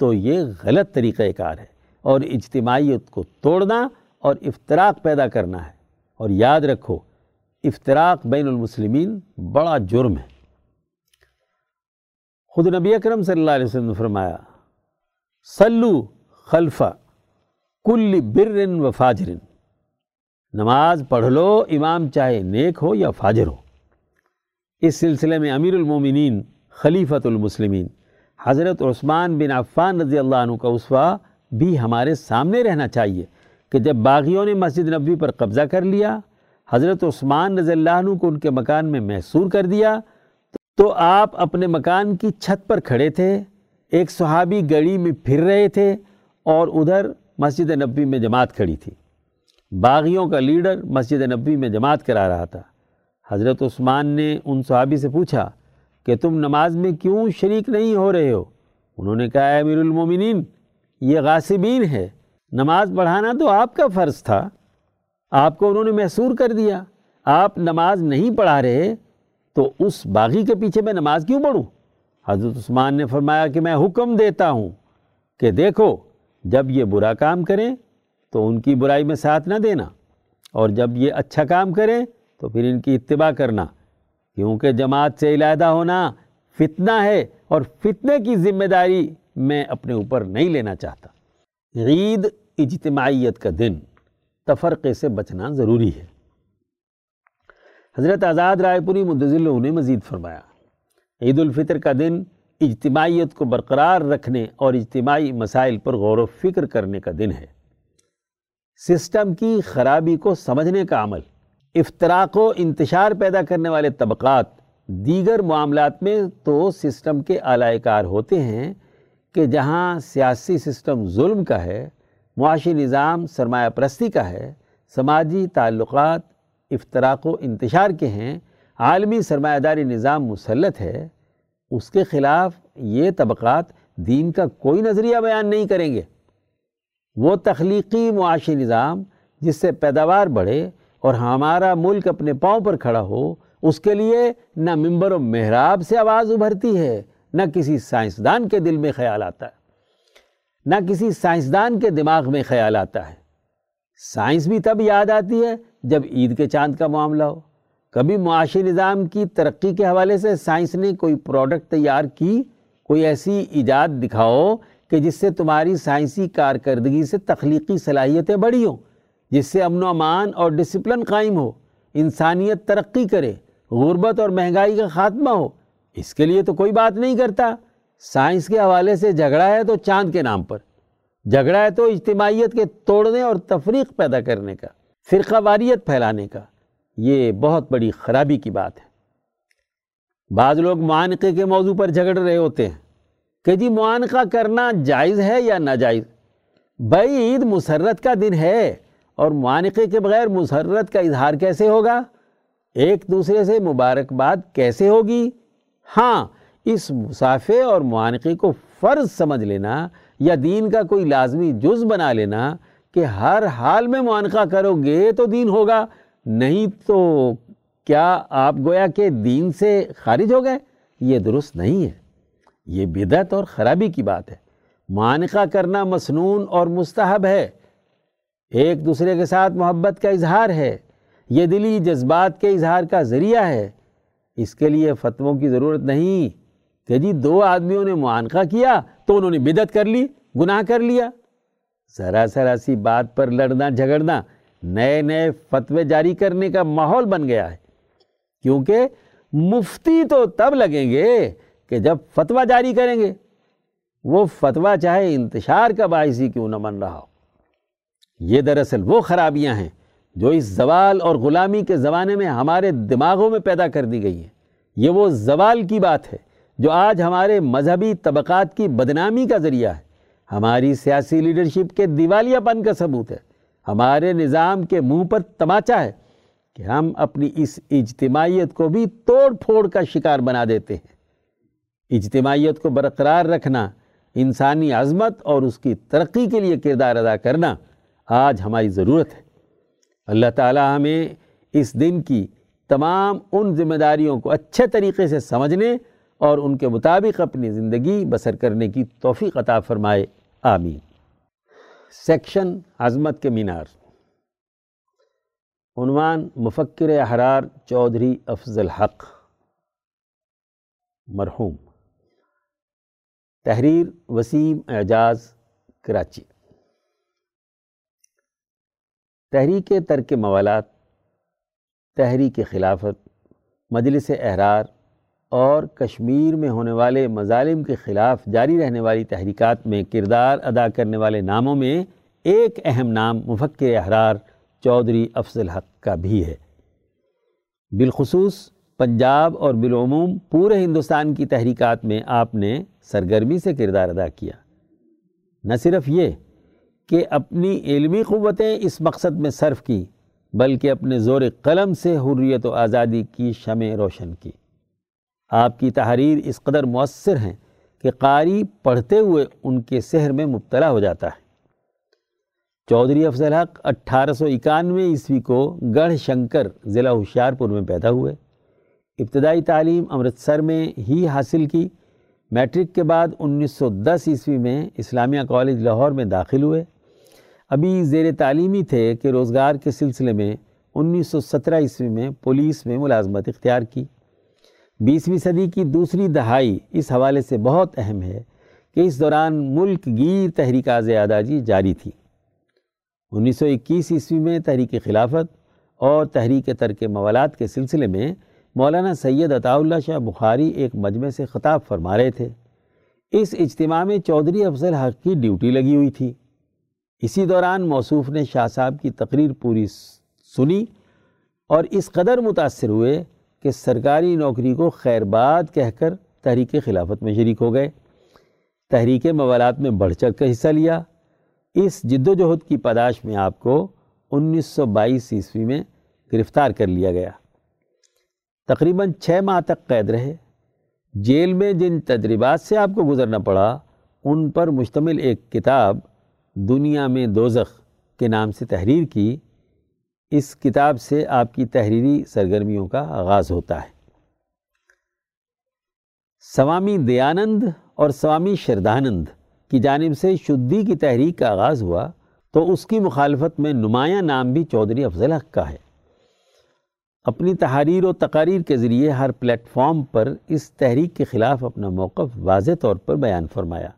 تو یہ غلط طریقہ کار ہے اور اجتماعیت کو توڑنا اور افتراق پیدا کرنا ہے۔ اور یاد رکھو، افتراق بین المسلمین بڑا جرم ہے۔ خود نبی اکرم صلی اللہ علیہ وسلم نے فرمایا سلو خلفہ کل بر و فاجر۔ نماز پڑھ لو، امام چاہے نیک ہو یا فاجر ہو۔ اس سلسلے میں امیر المومنین، خلیفۃ المسلمین، حضرت عثمان بن عفان رضی اللہ عنہ کا اسوا بھی ہمارے سامنے رہنا چاہیے۔ کہ جب باغیوں نے مسجد نبی پر قبضہ کر لیا، حضرت عثمان رضی اللہ عنہ کو ان کے مکان میں محصور کر دیا، تو آپ اپنے مکان کی چھت پر کھڑے تھے، ایک صحابی گڑی میں پھر رہے تھے اور ادھر مسجد نبی میں جماعت کھڑی تھی۔ باغیوں کا لیڈر مسجد نبی میں جماعت کرا رہا تھا۔ حضرت عثمان نے ان صحابی سے پوچھا کہ تم نماز میں کیوں شریک نہیں ہو رہے ہو؟ انہوں نے کہا امیر المومنین یہ غاسبین ہے نماز پڑھانا تو آپ کا فرض تھا۔ آپ کو انہوں نے محصور کر دیا۔ آپ نماز نہیں پڑھا رہے تو اس باغی کے پیچھے میں نماز کیوں پڑھوں؟ حضرت عثمان نے فرمایا کہ میں حکم دیتا ہوں کہ دیکھو، جب یہ برا کام کریں تو ان کی برائی میں ساتھ نہ دینا، اور جب یہ اچھا کام کریں تو پھر ان کی اتباع کرنا، کیونکہ جماعت سے علیحدہ ہونا فتنہ ہے اور فتنے کی ذمہ داری میں اپنے اوپر نہیں لینا چاہتا۔ عید اجتماعیت کا دن، تفرقے سے بچنا ضروری ہے۔ حضرت آزاد رائے پوری مدضل نے مزید فرمایا، عید الفطر کا دن اجتماعیت کو برقرار رکھنے اور اجتماعی مسائل پر غور و فکر کرنے کا دن ہے۔ سسٹم کی خرابی کو سمجھنے کا عمل افطراک و انتشار پیدا کرنے والے طبقات دیگر معاملات میں تو سسٹم کے اعلی کار ہوتے ہیں۔ کہ جہاں سیاسی سسٹم ظلم کا ہے، معاشی نظام سرمایہ پرستی کا ہے، سماجی تعلقات افطراک و انتشار کے ہیں، عالمی سرمایہ داری نظام مسلط ہے، اس کے خلاف یہ طبقات دین کا کوئی نظریہ بیان نہیں کریں گے۔ وہ تخلیقی معاشی نظام جس سے پیداوار بڑھے اور ہمارا ملک اپنے پاؤں پر کھڑا ہو، اس کے لیے نہ ممبر و محراب سے آواز ابھرتی ہے۔ نہ کسی سائنسدان کے دل میں خیال آتا ہے، نہ کسی سائنسدان کے دماغ میں خیال آتا ہے۔ سائنس بھی تب یاد آتی ہے جب عید کے چاند کا معاملہ ہو۔ کبھی معاشی نظام کی ترقی کے حوالے سے سائنس نے کوئی پروڈکٹ تیار کی، کوئی ایسی ایجاد دکھاؤ کہ جس سے تمہاری سائنسی کارکردگی سے تخلیقی صلاحیتیں بڑھی ہوں، جس سے امن و امان اور ڈسپلن قائم ہو، انسانیت ترقی کرے، غربت اور مہنگائی کا خاتمہ ہو۔ اس کے لیے تو کوئی بات نہیں کرتا۔ سائنس کے حوالے سے جھگڑا ہے تو چاند کے نام پر۔ جھگڑا ہے تو اجتماعیت کے توڑنے اور تفریق پیدا کرنے کا، فرقہ واریت پھیلانے کا۔ یہ بہت بڑی خرابی کی بات ہے۔ بعض لوگ معانقے کے موضوع پر جھگڑ رہے ہوتے ہیں کہ جی معانقہ کرنا جائز ہے یا ناجائز؟ بھائی، عید مسرت کا دن ہے اور معانقے کے بغیر مسرت کا اظہار کیسے ہوگا؟ ایک دوسرے سے مبارکباد کیسے ہوگی؟ ہاں اس مسافے اور معانقے کو فرض سمجھ لینا یا دین کا کوئی لازمی جز بنا لینا کہ ہر حال میں معانقہ کرو گے تو دین ہوگا، نہیں تو کیا آپ گویا کہ دین سے خارج ہو گئے؟ یہ درست نہیں ہے۔ یہ بدعت اور خرابی کی بات ہے۔ معانقہ کرنا مسنون اور مستحب ہے۔ ایک دوسرے کے ساتھ محبت کا اظہار ہے۔ یہ دلی جذبات کے اظہار کا ذریعہ ہے۔ اس کے لیے فتووں کی ضرورت نہیں کہ جی دو آدمیوں نے معانقہ کیا تو انہوں نے بدت کر لی، گناہ کر لیا۔ ذرا ذرا سی بات پر لڑنا، جھگڑنا نئے نئے فتوے جاری کرنے کا ماحول بن گیا ہے۔ کیونکہ مفتی تو تب لگیں گے کہ جب فتویٰ جاری کریں گے۔ وہ فتویٰ چاہے انتشار کا باعث ہی کیوں نہ بن رہا ہو۔ یہ دراصل وہ خرابیاں ہیں جو اس زوال اور غلامی کے زمانے میں ہمارے دماغوں میں پیدا کر دی گئی ہیں یہ وہ زوال کی بات ہے جو آج ہمارے مذہبی طبقات کی بدنامی کا ذریعہ ہے۔ ہماری سیاسی لیڈرشپ کے دیوالیہ پن کا ثبوت ہے۔ ہمارے نظام کے منہ پر تماچا ہے کہ ہم اپنی اس اجتماعیت کو بھی توڑ پھوڑ کا شکار بنا دیتے ہیں۔ اجتماعیت کو برقرار رکھنا، انسانی عظمت اور اس کی ترقی کے لیے کردار ادا کرنا آج ہماری ضرورت ہے۔ اللہ تعالیٰ ہمیں اس دن کی تمام ان ذمہ داریوں کو اچھے طریقے سے سمجھنے اور ان کے مطابق اپنی زندگی بسر کرنے کی توفیق عطا فرمائے۔ آمین۔ سیکشن عظمت کے مینار۔ عنوان مفکر احرار چودھری افضل حق مرحوم۔ تحریر وسیم اعجاز کراچی۔ تحریک ترک موالات، تحریک خلافت، مجلس احرار اور کشمیر میں ہونے والے مظالم کے خلاف جاری رہنے والی تحریکات میں کردار ادا کرنے والے ناموں میں ایک اہم نام مفکر احرار چودھری افضل حق کا بھی ہے۔ بالخصوص پنجاب اور بالعموم پورے ہندوستان کی تحریکات میں آپ نے سرگرمی سے کردار ادا کیا۔ نہ صرف یہ کہ اپنی علمی قوتیں اس مقصد میں صرف کی، بلکہ اپنے زور قلم سے حریت و آزادی کی شمع روشن کی۔ آپ کی تحریر اس قدر مؤثر ہیں کہ قاری پڑھتے ہوئے ان کے سحر میں مبتلا ہو جاتا ہے۔ چودھری افضل حق اٹھارہ سو اکانوے عیسوی کو گڑھ شنکر ضلع ہوشیارپور میں پیدا ہوئے۔ ابتدائی تعلیم امرتسر میں ہی حاصل کی۔ میٹرک کے بعد انیس سو دس عیسوی میں اسلامیہ کالج لاہور میں داخل ہوئے۔ ابھی زیر تعلیمی تھے کہ روزگار کے سلسلے میں انیس سو سترہ عیسوی میں پولیس میں ملازمت اختیار کی۔ بیسویں صدی کی دوسری دہائی اس حوالے سے بہت اہم ہے کہ اس دوران ملک گیر تحریک جی جاری تھی۔ انیس سو اکیس عیسوی میں تحریک خلافت اور تحریک ترک موالات کے سلسلے میں مولانا سید عطا اللہ شاہ بخاری ایک مجمع سے خطاب فرما رہے تھے۔ اس اجتماع میں چودھری افضل حق کی ڈیوٹی لگی ہوئی تھی۔ اسی دوران موصوف نے شاہ صاحب کی تقریر پوری سنی اور اس قدر متاثر ہوئے کہ سرکاری نوکری کو خیر بات کہہ کر تحریک خلافت میں شریک ہو گئے۔ تحریک موالات میں بڑھ چڑھ کر حصہ لیا۔ اس جد و جہد کی پاداش میں آپ کو انیس سو بائیس عیسوی میں گرفتار کر لیا گیا۔ تقریباً چھ ماہ تک قید رہے۔ جیل میں جن تجربات سے آپ کو گزرنا پڑا، ان پر مشتمل ایک کتاب دنیا میں دوزخ کے نام سے تحریر کی، اس کتاب سے آپ کی تحریری سرگرمیوں کا آغاز ہوتا ہے۔ سوامی دیانند اور سوامی شردانند کی جانب سے شدی کی تحریک کا آغاز ہوا تو اس کی مخالفت میں نمایاں نام بھی چودھری افضل حق کا ہے۔ اپنی تحریر و تقاریر کے ذریعے ہر پلیٹ فارم پر اس تحریک کے خلاف اپنا موقف واضح طور پر بیان فرمایا۔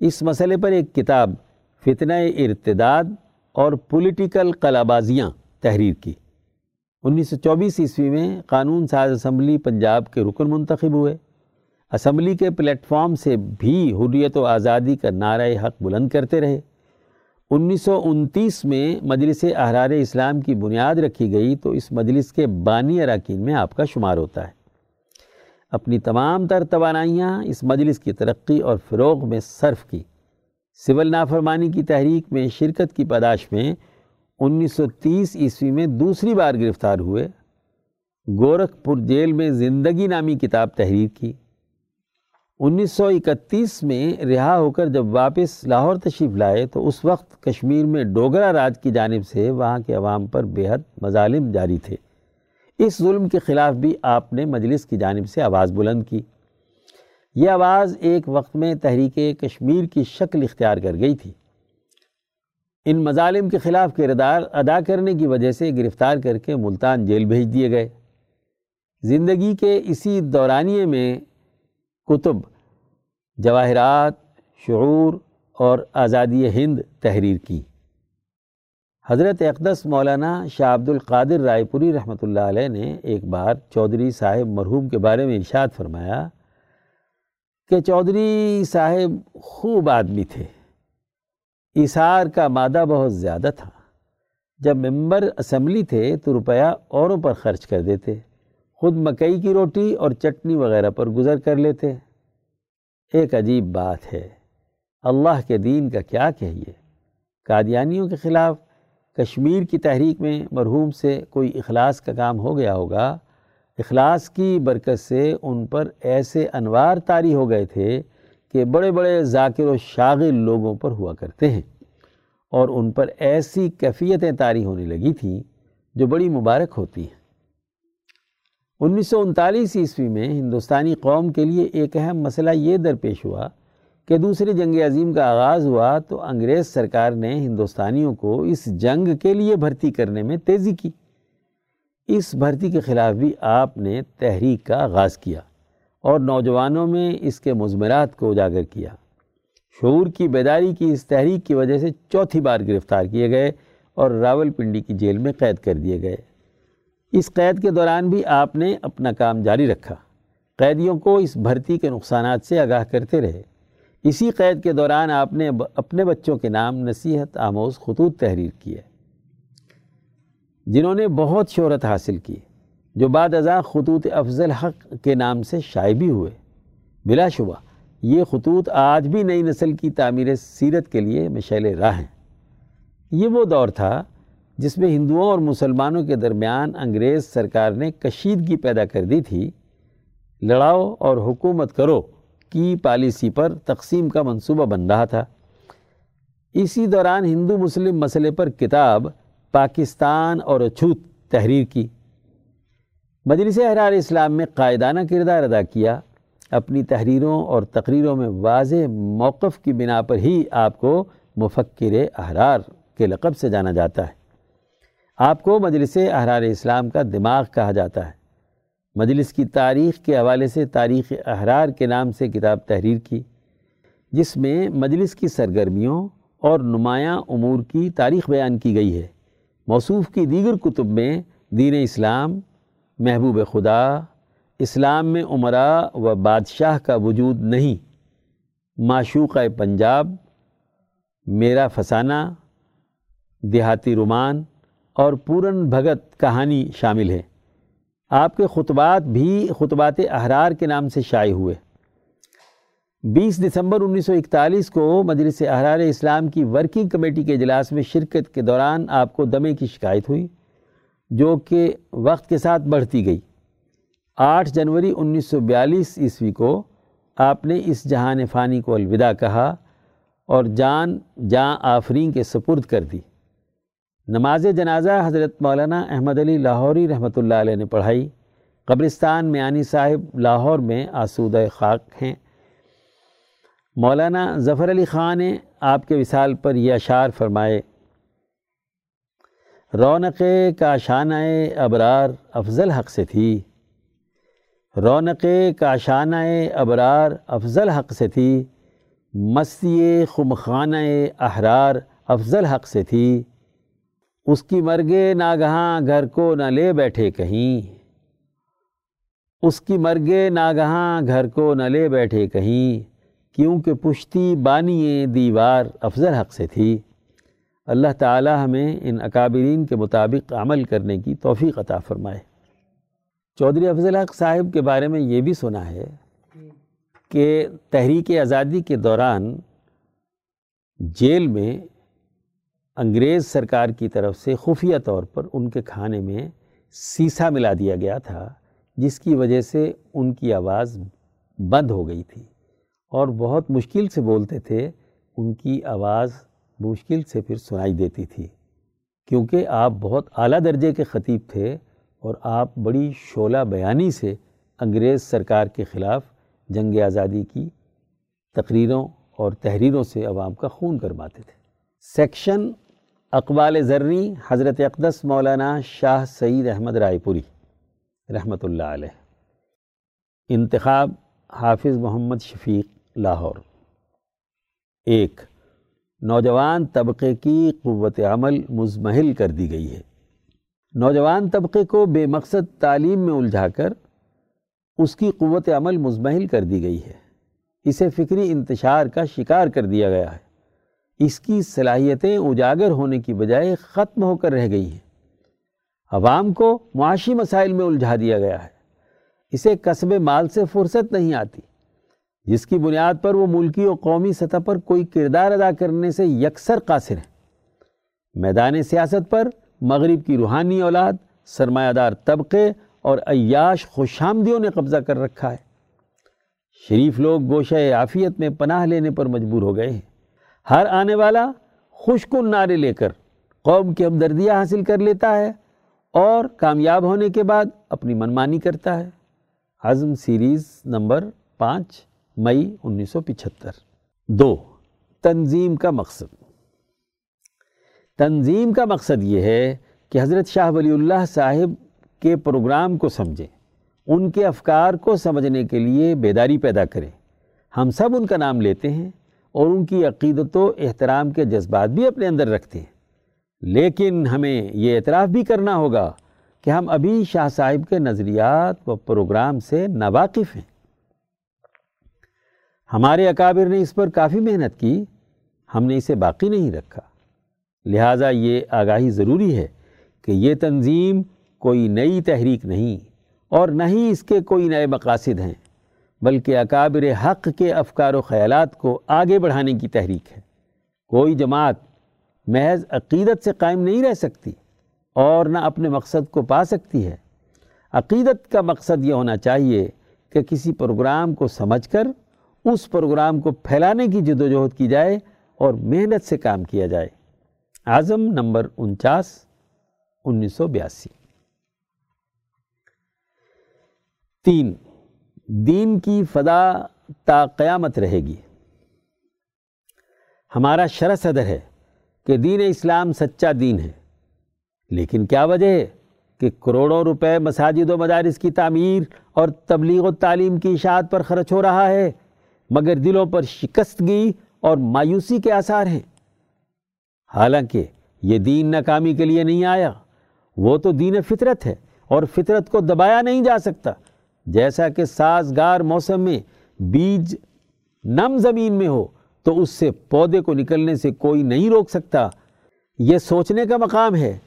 اس مسئلے پر ایک کتاب فتنہ ارتداد اور پولیٹیکل قلابازیاں تحریر کی۔ انیس سو چوبیس عیسوی میں قانون ساز اسمبلی پنجاب کے رکن منتخب ہوئے۔ اسمبلی کے پلیٹ فارم سے بھی حریت و آزادی کا نعرہ حق بلند کرتے رہے۔ انیس سو انتیس میں مجلس احرار اسلام کی بنیاد رکھی گئی تو اس مجلس کے بانی اراکین میں آپ کا شمار ہوتا ہے۔ اپنی تمام تر توانائیاں اس مجلس کی ترقی اور فروغ میں صرف کی۔ سول نافرمانی کی تحریک میں، شرکت کی پاداش میں انیس سو تیس عیسوی میں دوسری بار گرفتار ہوئے۔ گورکھپور جیل میں زندگی نامی کتاب تحریر کی۔ انیس سو اکتیس میں رہا ہو کر جب واپس لاہور تشریف لائے تو اس وقت کشمیر میں ڈوگرا راج کی جانب سے وہاں کے عوام پر بے حد مظالم جاری تھے۔ اس ظلم کے خلاف بھی آپ نے مجلس کی جانب سے آواز بلند کی۔ یہ آواز ایک وقت میں تحریک کشمیر کی شکل اختیار کر گئی تھی۔ ان مظالم کے خلاف کردار ادا کرنے کی وجہ سے گرفتار کر کے ملتان جیل بھیج دیے گئے۔ زندگی کے اسی دورانیے میں کتب، جواہرات، شعور اور آزادی ہند تحریر کی۔ حضرت اقدس مولانا شاہ عبد القادر رائے پوری رحمۃ اللہ علیہ نے ایک بار چودھری صاحب مرحوم کے بارے میں ارشاد فرمایا کہ چودھری صاحب خوب آدمی تھے۔ اثار کا مادہ بہت زیادہ تھا۔ جب ممبر اسمبلی تھے تو روپیہ اوروں پر خرچ کر دیتے۔ خود مکئی کی روٹی اور چٹنی وغیرہ پر گزر کر لیتے۔ ایک عجیب بات ہے۔ اللہ کے دین کا کیا کہیے؟ قادیانیوں کے خلاف کشمیر کی تحریک میں مرحوم سے کوئی اخلاص کا کام ہو گیا ہوگا۔ اخلاص کی برکت سے ان پر ایسے انوار طاری ہو گئے تھے کہ بڑے بڑے ذاکر و شاغل لوگوں پر ہوا کرتے ہیں اور ان پر ایسی کیفیتیں طاری ہونے لگی تھیں جو بڑی مبارک ہوتی ہیں۔ انیس سو انتالیس عیسوی میں ہندوستانی قوم کے لیے ایک اہم مسئلہ یہ درپیش ہوا کہ دوسری جنگ عظیم کا آغاز ہوا تو انگریز سرکار نے ہندوستانیوں کو اس جنگ کے لیے بھرتی کرنے میں تیزی کی۔ اس بھرتی کے خلاف بھی آپ نے تحریک کا آغاز کیا اور نوجوانوں میں اس کے مضمرات کو اجاگر کیا۔ شعور کی بیداری کی اس تحریک کی وجہ سے چوتھی بار گرفتار کیے گئے اور راول پنڈی کی جیل میں قید کر دیے گئے۔ اس قید کے دوران بھی آپ نے اپنا کام جاری رکھا۔ قیدیوں کو اس بھرتی کے نقصانات سے آگاہ کرتے رہے۔ اسی قید کے دوران آپ نے اپنے بچوں کے نام نصیحت آموز خطوط تحریر کیے۔ جنہوں نے بہت شہرت حاصل کی، جو بعد ازاں خطوط افضل حق کے نام سے شائع بھی ہوئے۔ بلا شبہ، یہ خطوط آج بھی نئی نسل کی تعمیر سیرت کے لیے مشعل راہ ہیں۔ یہ وہ دور تھا جس میں ہندوؤں اور مسلمانوں کے درمیان انگریز سرکار نے کشیدگی پیدا کر دی تھی۔ لڑاؤ اور حکومت کرو کی پالیسی پر تقسیم کا منصوبہ بن رہا تھا۔ اسی دوران ہندو مسلم مسئلے پر کتاب پاکستان اور اچھوت تحریر کی۔ مجلس احرار اسلام میں قائدانہ کردار ادا کیا۔ اپنی تحریروں اور تقریروں میں واضح موقف کی بنا پر ہی آپ کو مفکر احرار کے لقب سے جانا جاتا ہے۔ آپ کو مجلس احرار اسلام کا دماغ کہا جاتا ہے۔ مجلس کی تاریخ کے حوالے سے تاریخ احرار کے نام سے کتاب تحریر کی، جس میں مجلس کی سرگرمیوں اور نمایاں امور کی تاریخ بیان کی گئی ہے۔ موصوف کی دیگر کتب میں دین اسلام، محبوب خدا، اسلام میں عمرہ و بادشاہ کا وجود نہیں، معشوقہ پنجاب، میرا فسانہ، دیہاتی رومان اور پورن بھگت کہانی شامل ہے۔ آپ کے خطبات بھی خطبات احرار کے نام سے شائع ہوئے۔ بیس دسمبر انیس سو اکتالیس کو مجلس احرار اسلام کی ورکنگ کمیٹی کے اجلاس میں شرکت کے دوران آپ کو دمے کی شکایت ہوئی، جو کہ وقت کے ساتھ بڑھتی گئی۔ آٹھ جنوری انیس سو بیالیس عیسوی کو آپ نے اس جہان فانی کو الوداع کہا اور جان جاں آفرین کے سپرد کر دی۔ نماز جنازہ حضرت مولانا احمد علی لاہوری رحمۃ اللہ علیہ نے پڑھائی۔ قبرستان میانی صاحب لاہور میں آسودہ خاک ہیں۔ مولانا ظفر علی خان نے آپ کے وصال پر یہ اشعار فرمائے، رونق کاشانہ ابرار افضل حق سے تھی۔ رونق کاشانہ ابرار افضل حق سے تھی۔ مستی خمخانہ احرار افضل حق سے تھی۔ اس کی مرگے ناگہاں گھر کو نہ لے بیٹھے کہیں۔ اس کی مرگے ناگہاں گھر کو نہ لے بیٹھے کہیں۔ کیونکہ پشتی بانی دیوار افضل حق سے تھی۔ اللہ تعالی ہمیں ان اکابرین کے مطابق عمل کرنے کی توفیق عطا فرمائے۔ چودھری افضل حق صاحب کے بارے میں یہ بھی سنا ہے کہ تحریک آزادی کے دوران جیل میں انگریز سرکار کی طرف سے خفیہ طور پر ان کے کھانے میں سیسا ملا دیا گیا تھا، جس کی وجہ سے ان کی آواز بند ہو گئی تھی۔ اور بہت مشکل سے بولتے تھے، ان کی آواز مشکل سے پھر سنائی دیتی تھی، کیونکہ آپ بہت اعلیٰ درجے کے خطیب تھے اور آپ بڑی شعلہ بیانی سے انگریز سرکار کے خلاف جنگ آزادی کی تقریروں اور تحریروں سے عوام کا خون کرواتے تھے۔ سیکشن اقبال ذرنی حضرت اقدس مولانا شاہ سعید احمد رائے پوری رحمۃ اللہ علیہ۔ انتخاب حافظ محمد شفیق۔ لاہور۔ ایک، نوجوان طبقے کی قوت عمل مزمحل کر دی گئی ہے۔ نوجوان طبقے کو بے مقصد تعلیم میں الجھا کر اس کی قوت عمل مزمحل کر دی گئی ہے۔ اسے فکری انتشار کا شکار کر دیا گیا ہے۔ اس کی صلاحیتیں اجاگر ہونے کی بجائے ختم ہو کر رہ گئی ہیں۔ عوام کو معاشی مسائل میں الجھا دیا گیا ہے۔ اسے قصب مال سے فرصت نہیں آتی۔ جس کی بنیاد پر وہ ملکی و قومی سطح پر کوئی کردار ادا کرنے سے یکسر قاصر ہیں۔ میدان سیاست پر مغرب کی روحانی اولاد سرمایہ دار طبقے اور عیاش خوش آمدیوں نے قبضہ کر رکھا ہے۔ شریف لوگ گوشہ عافیت میں پناہ لینے پر مجبور ہو گئے ہیں۔ ہر آنے والا خوش کن نعرے لے کر قوم کی ہمدردیاں حاصل کر لیتا ہے اور کامیاب ہونے کے بعد اپنی منمانی کرتا ہے۔ عزم سیریز نمبر پانچ۔ مئی انیس سو پچہتر۔ دو، تنظیم کا مقصد۔ تنظیم کا مقصد یہ ہے کہ حضرت شاہ ولی اللہ صاحب کے پروگرام کو سمجھیں، ان کے افکار کو سمجھنے کے لیے بیداری پیدا کریں۔ ہم سب ان کا نام لیتے ہیں اور ان کی عقیدت و احترام کے جذبات بھی اپنے اندر رکھتے ہیں۔ لیکن ہمیں یہ اعتراف بھی کرنا ہوگا کہ ہم ابھی شاہ صاحب کے نظریات و پروگرام سے ناواقف ہیں۔ ہمارے اکابر نے اس پر کافی محنت کی، ہم نے اسے باقی نہیں رکھا۔ لہٰذا یہ آگاہی ضروری ہے کہ یہ تنظیم کوئی نئی تحریک نہیں اور نہ ہی اس کے کوئی نئے مقاصد ہیں، بلکہ اکابر حق کے افکار و خیالات کو آگے بڑھانے کی تحریک ہے۔ کوئی جماعت محض عقیدت سے قائم نہیں رہ سکتی اور نہ اپنے مقصد کو پا سکتی ہے۔ عقیدت کا مقصد یہ ہونا چاہیے کہ کسی پروگرام کو سمجھ کر اس پروگرام کو پھیلانے کی جد و جہد کی جائے اور محنت سے کام کیا جائے۔ اعظم نمبر انچاس انیس سو بیاسی۔ تین، دین کی فدا تا قیامت رہے گی۔ ہمارا شرح صدر ہے کہ دین اسلام سچا دین ہے، لیکن کیا وجہ ہے کہ کروڑوں روپے مساجد و مدارس کی تعمیر اور تبلیغ و تعلیم کی اشاعت پر خرچ ہو رہا ہے؟ مگر دلوں پر شکستگی اور مایوسی کے آثار ہیں۔ حالانکہ یہ دین ناکامی کے لیے نہیں آیا۔ وہ تو دین فطرت ہے اور فطرت کو دبایا نہیں جا سکتا۔ جیسا کہ سازگار موسم میں بیج نم زمین میں ہو، تو اس سے پودے کو نکلنے سے کوئی نہیں روک سکتا۔ یہ سوچنے کا مقام ہے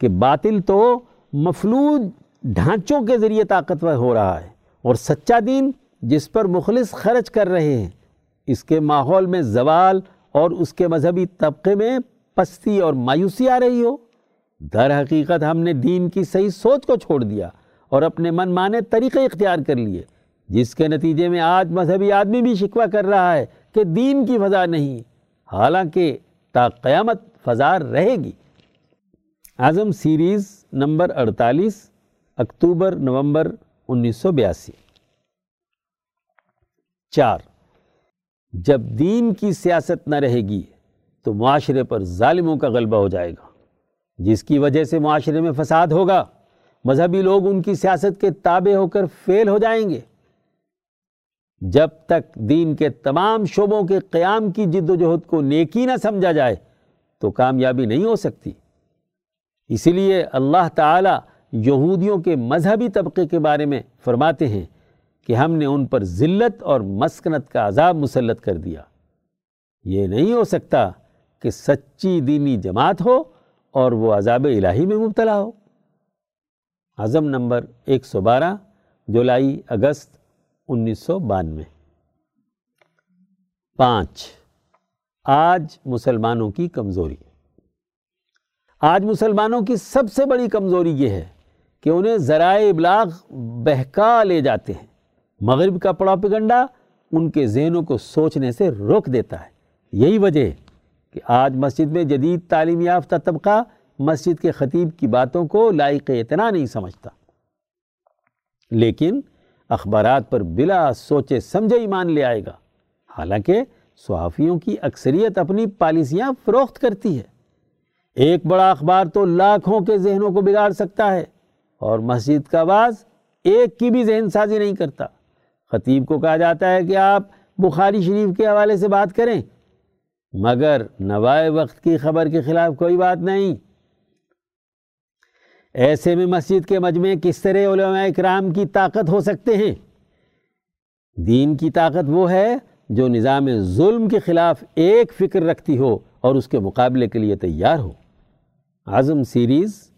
کہ باطل تو مفلوج ڈھانچوں کے ذریعے طاقتور ہو رہا ہے اور سچا دین جس پر مخلص خرچ کر رہے ہیں۔ اس کے ماحول میں زوال اور اس کے مذہبی طبقے میں پستی اور مایوسی آ رہی ہو۔ در حقیقت ہم نے دین کی صحیح سوچ کو چھوڑ دیا اور اپنے من مانے طریقے اختیار کر لیے، جس کے نتیجے میں آج مذہبی آدمی بھی شکوہ کر رہا ہے کہ دین کی فضا نہیں، حالانکہ تا قیامت فضا رہے گی۔ اعظم سیریز نمبر اڑتالیس، اکتوبر نومبر انیس سو بیاسی۔ چار۔ جب دین کی سیاست نہ رہے گی تو معاشرے پر ظالموں کا غلبہ ہو جائے گا، جس کی وجہ سے معاشرے میں فساد ہوگا۔ مذہبی لوگ ان کی سیاست کے تابع ہو کر فیل ہو جائیں گے۔ جب تک دین کے تمام شعبوں کے قیام کی جد و جہد کو نیکی نہ سمجھا جائے تو کامیابی نہیں ہو سکتی۔ اسی لیے اللہ تعالیٰ یہودیوں کے مذہبی طبقے کے بارے میں فرماتے ہیں کہ ہم نے ان پر ذلت اور مسکنت کا عذاب مسلط کر دیا۔ یہ نہیں ہو سکتا کہ سچی دینی جماعت ہو اور وہ عذاب الہی میں مبتلا ہو۔ عزم نمبر ایک سو بارہ، جولائی، اگست، انیس سو بانوے۔ پانچ، آج مسلمانوں کی کمزوری۔ آج مسلمانوں کی سب سے بڑی کمزوری یہ ہے کہ انہیں ذرائع ابلاغ بہکا لے جاتے ہیں۔ مغرب کا پڑا ان کے ذہنوں کو سوچنے سے روک دیتا ہے۔ یہی وجہ کہ آج مسجد میں جدید تعلیم یافتہ طبقہ مسجد کے خطیب کی باتوں کو لائق اتنا نہیں سمجھتا۔ لیکن اخبارات پر بلا سوچے سمجھے ایمان لے آئے گا۔ حالانکہ صحافیوں کی اکثریت اپنی پالیسیاں فروخت کرتی ہے۔ ایک بڑا اخبار تو لاکھوں کے ذہنوں کو بگاڑ سکتا ہے اور مسجد کا باز ایک کی بھی ذہن سازی نہیں کرتا۔ خطیب کو کہا جاتا ہے کہ آپ بخاری شریف کے حوالے سے بات کریں۔ مگر نوائے وقت کی خبر کے خلاف کوئی بات نہیں۔ ایسے میں مسجد کے مجمع کس طرح علماء اکرام کی طاقت ہو سکتے ہیں؟ دین کی طاقت وہ ہے جو نظام ظلم کے خلاف ایک فکر رکھتی ہو اور اس کے مقابلے کے لیے تیار ہو۔ عظم سیریز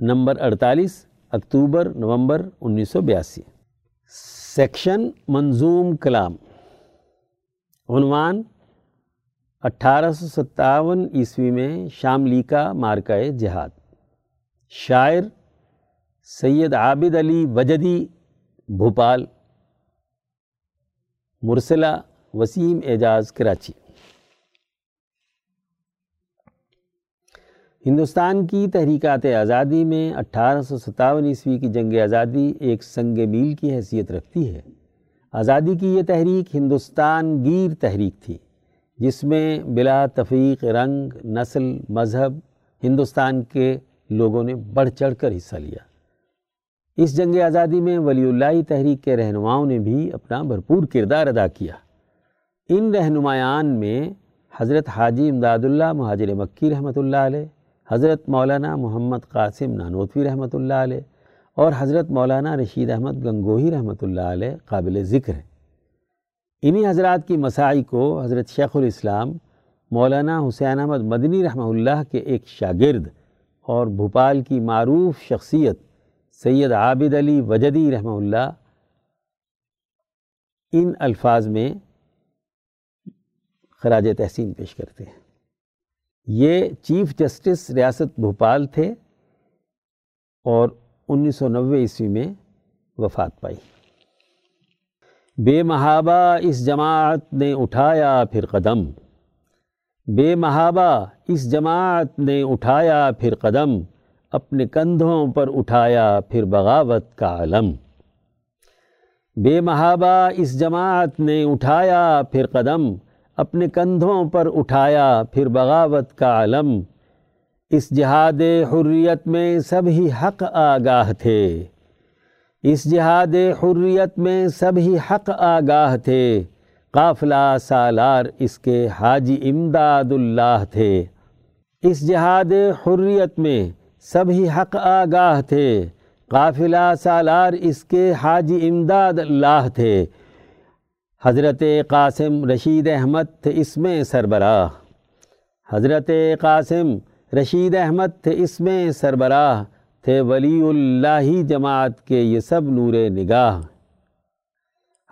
نمبر اڑتالیس، اکتوبر، نومبر انیس سو بیاسی۔ سیکشن منظوم کلام، عنوان اٹھارہ سو ستاون عیسوی میں شاملی کا مارکہ جہاد۔ شاعر سید عابد علی وجدی، بھوپال، مرسلہ وسیم اعجاز، کراچی۔ ہندوستان کی تحریکات آزادی میں اٹھارہ سو ستاون عیسوی کی جنگ آزادی ایک سنگ میل کی حیثیت رکھتی ہے۔ آزادی کی یہ تحریک ہندوستان گیر تحریک تھی، جس میں بلا تفریق رنگ، نسل، مذہب ہندوستان کے لوگوں نے بڑھ چڑھ کر حصہ لیا۔ اس جنگ آزادی میں ولی اللہ تحریک کے رہنماؤں نے بھی اپنا بھرپور کردار ادا کیا۔ ان رہنمایان میں حضرت حاجی امداد اللہ مہاجر مکی رحمۃ اللہ علیہ حضرت مولانا محمد قاسم نانوتوی رحمۃ اللہ علیہ اور حضرت مولانا رشید احمد گنگوہی رحمۃ اللہ علیہ قابل ذکر ہیں۔ انہی حضرات کی مساعی کو حضرت شیخ الاسلام مولانا حسین احمد مدنی رحمہ اللہ کے ایک شاگرد اور بھوپال کی معروف شخصیت سید عابد علی وجدی رحمہ اللہ ان الفاظ میں خراج تحسین پیش کرتے ہیں۔ یہ چیف جسٹس ریاست بھوپال تھے اور انیس سو نوے عیسوی میں وفات پائی۔ بے محابہ اس جماعت نے اٹھایا پھر قدم۔ بے محابہ اس جماعت نے اٹھایا پھر قدم۔ اپنے کندھوں پر اٹھایا پھر بغاوت کا علم۔ بے محابہ اس جماعت نے اٹھایا پھر قدم۔ اپنے کندھوں پر اٹھایا، پھر بغاوت کا علم۔ اس جہاد حریت میں سب ہی حق آگاہ تھے۔ اس جہاد حریت میں سب ہی حق آگاہ تھے۔ قافلہ سالار اس کے حاجی امداد اللہ تھے۔ اس جہاد حریت میں سب ہی حق آگاہ تھے۔ قافلہ سالار اس کے حاجی امداد اللہ تھے۔ حضرت قاسم رشید احمد تھے اس میں سربراہ۔ حضرت قاسم رشید احمد تھے اس میں سربراہ۔ تھے ولی اللہ جماعت کے یہ سب نور نگاہ۔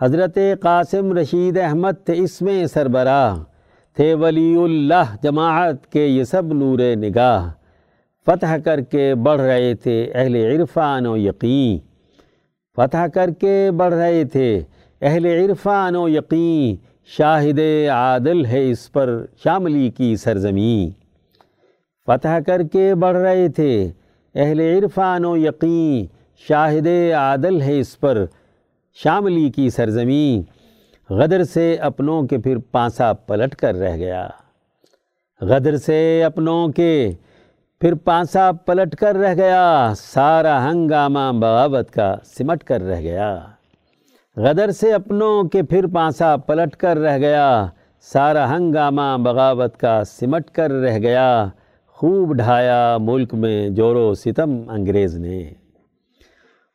حضرت قاسم رشید احمد تھے اس میں سربراہ۔ تھے ولی اللہ جماعت کے یہ سب نور نگاہ۔ فتح کر کے بڑھ رہے تھے اہل عرفان و یقین۔ فتح کر کے بڑھ رہے تھے اہل عرفان و یقین، شاہد عادل ہے اس پر شاملی کی سرزمین۔ فتح کر کے بڑھ رہے تھے۔ اہل عرفان و یقین، شاہد عادل ہے اس پر شاملی کی سرزمین۔ غدر سے اپنوں کے پھر پانسا پلٹ کر رہ گیا۔ غدر سے اپنوں کے پھر پانسا پلٹ کر رہ گیا۔ سارا ہنگامہ بغاوت کا سمٹ کر رہ گیا۔ غدر سے اپنوں کے پھر پانسا پلٹ کر رہ گیا۔ سارا ہنگامہ بغاوت کا سمٹ کر رہ گیا۔ خوب ڈھایا ملک میں جور و ستم انگریز نے۔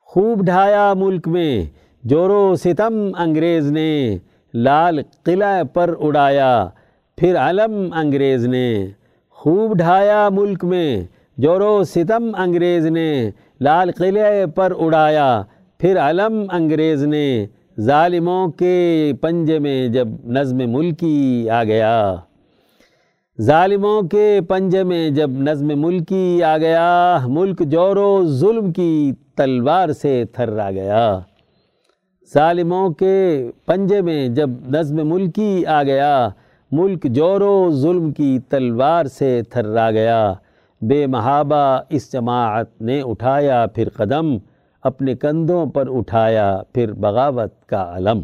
خوب ڈھایا ملک میں جور و ستم انگریز نے۔ لال قلعہ پر اڑایا، پھر علم انگریز نے۔ خوب ڈھایا ملک میں جور و ستم انگریز نے۔ لال قلعہ پر اڑایا، پھر علم انگریز نے۔ ظالموں کے پنجے میں جب نظم ملکی آ گیا، ظالموں کے پنجے میں جب نظم ملکی آ گیا، ملک جور و ظلم کی تلوار سے تھرا گیا۔ ظالموں کے پنجے میں جب نظم ملکی آ گیا، ملک جور و ظلم کی تلوار سے تھرا گیا۔ بے محابہ اس جماعت نے اٹھایا پھر قدم اپنے کندھوں پر اٹھایا پھر بغاوت کا علم۔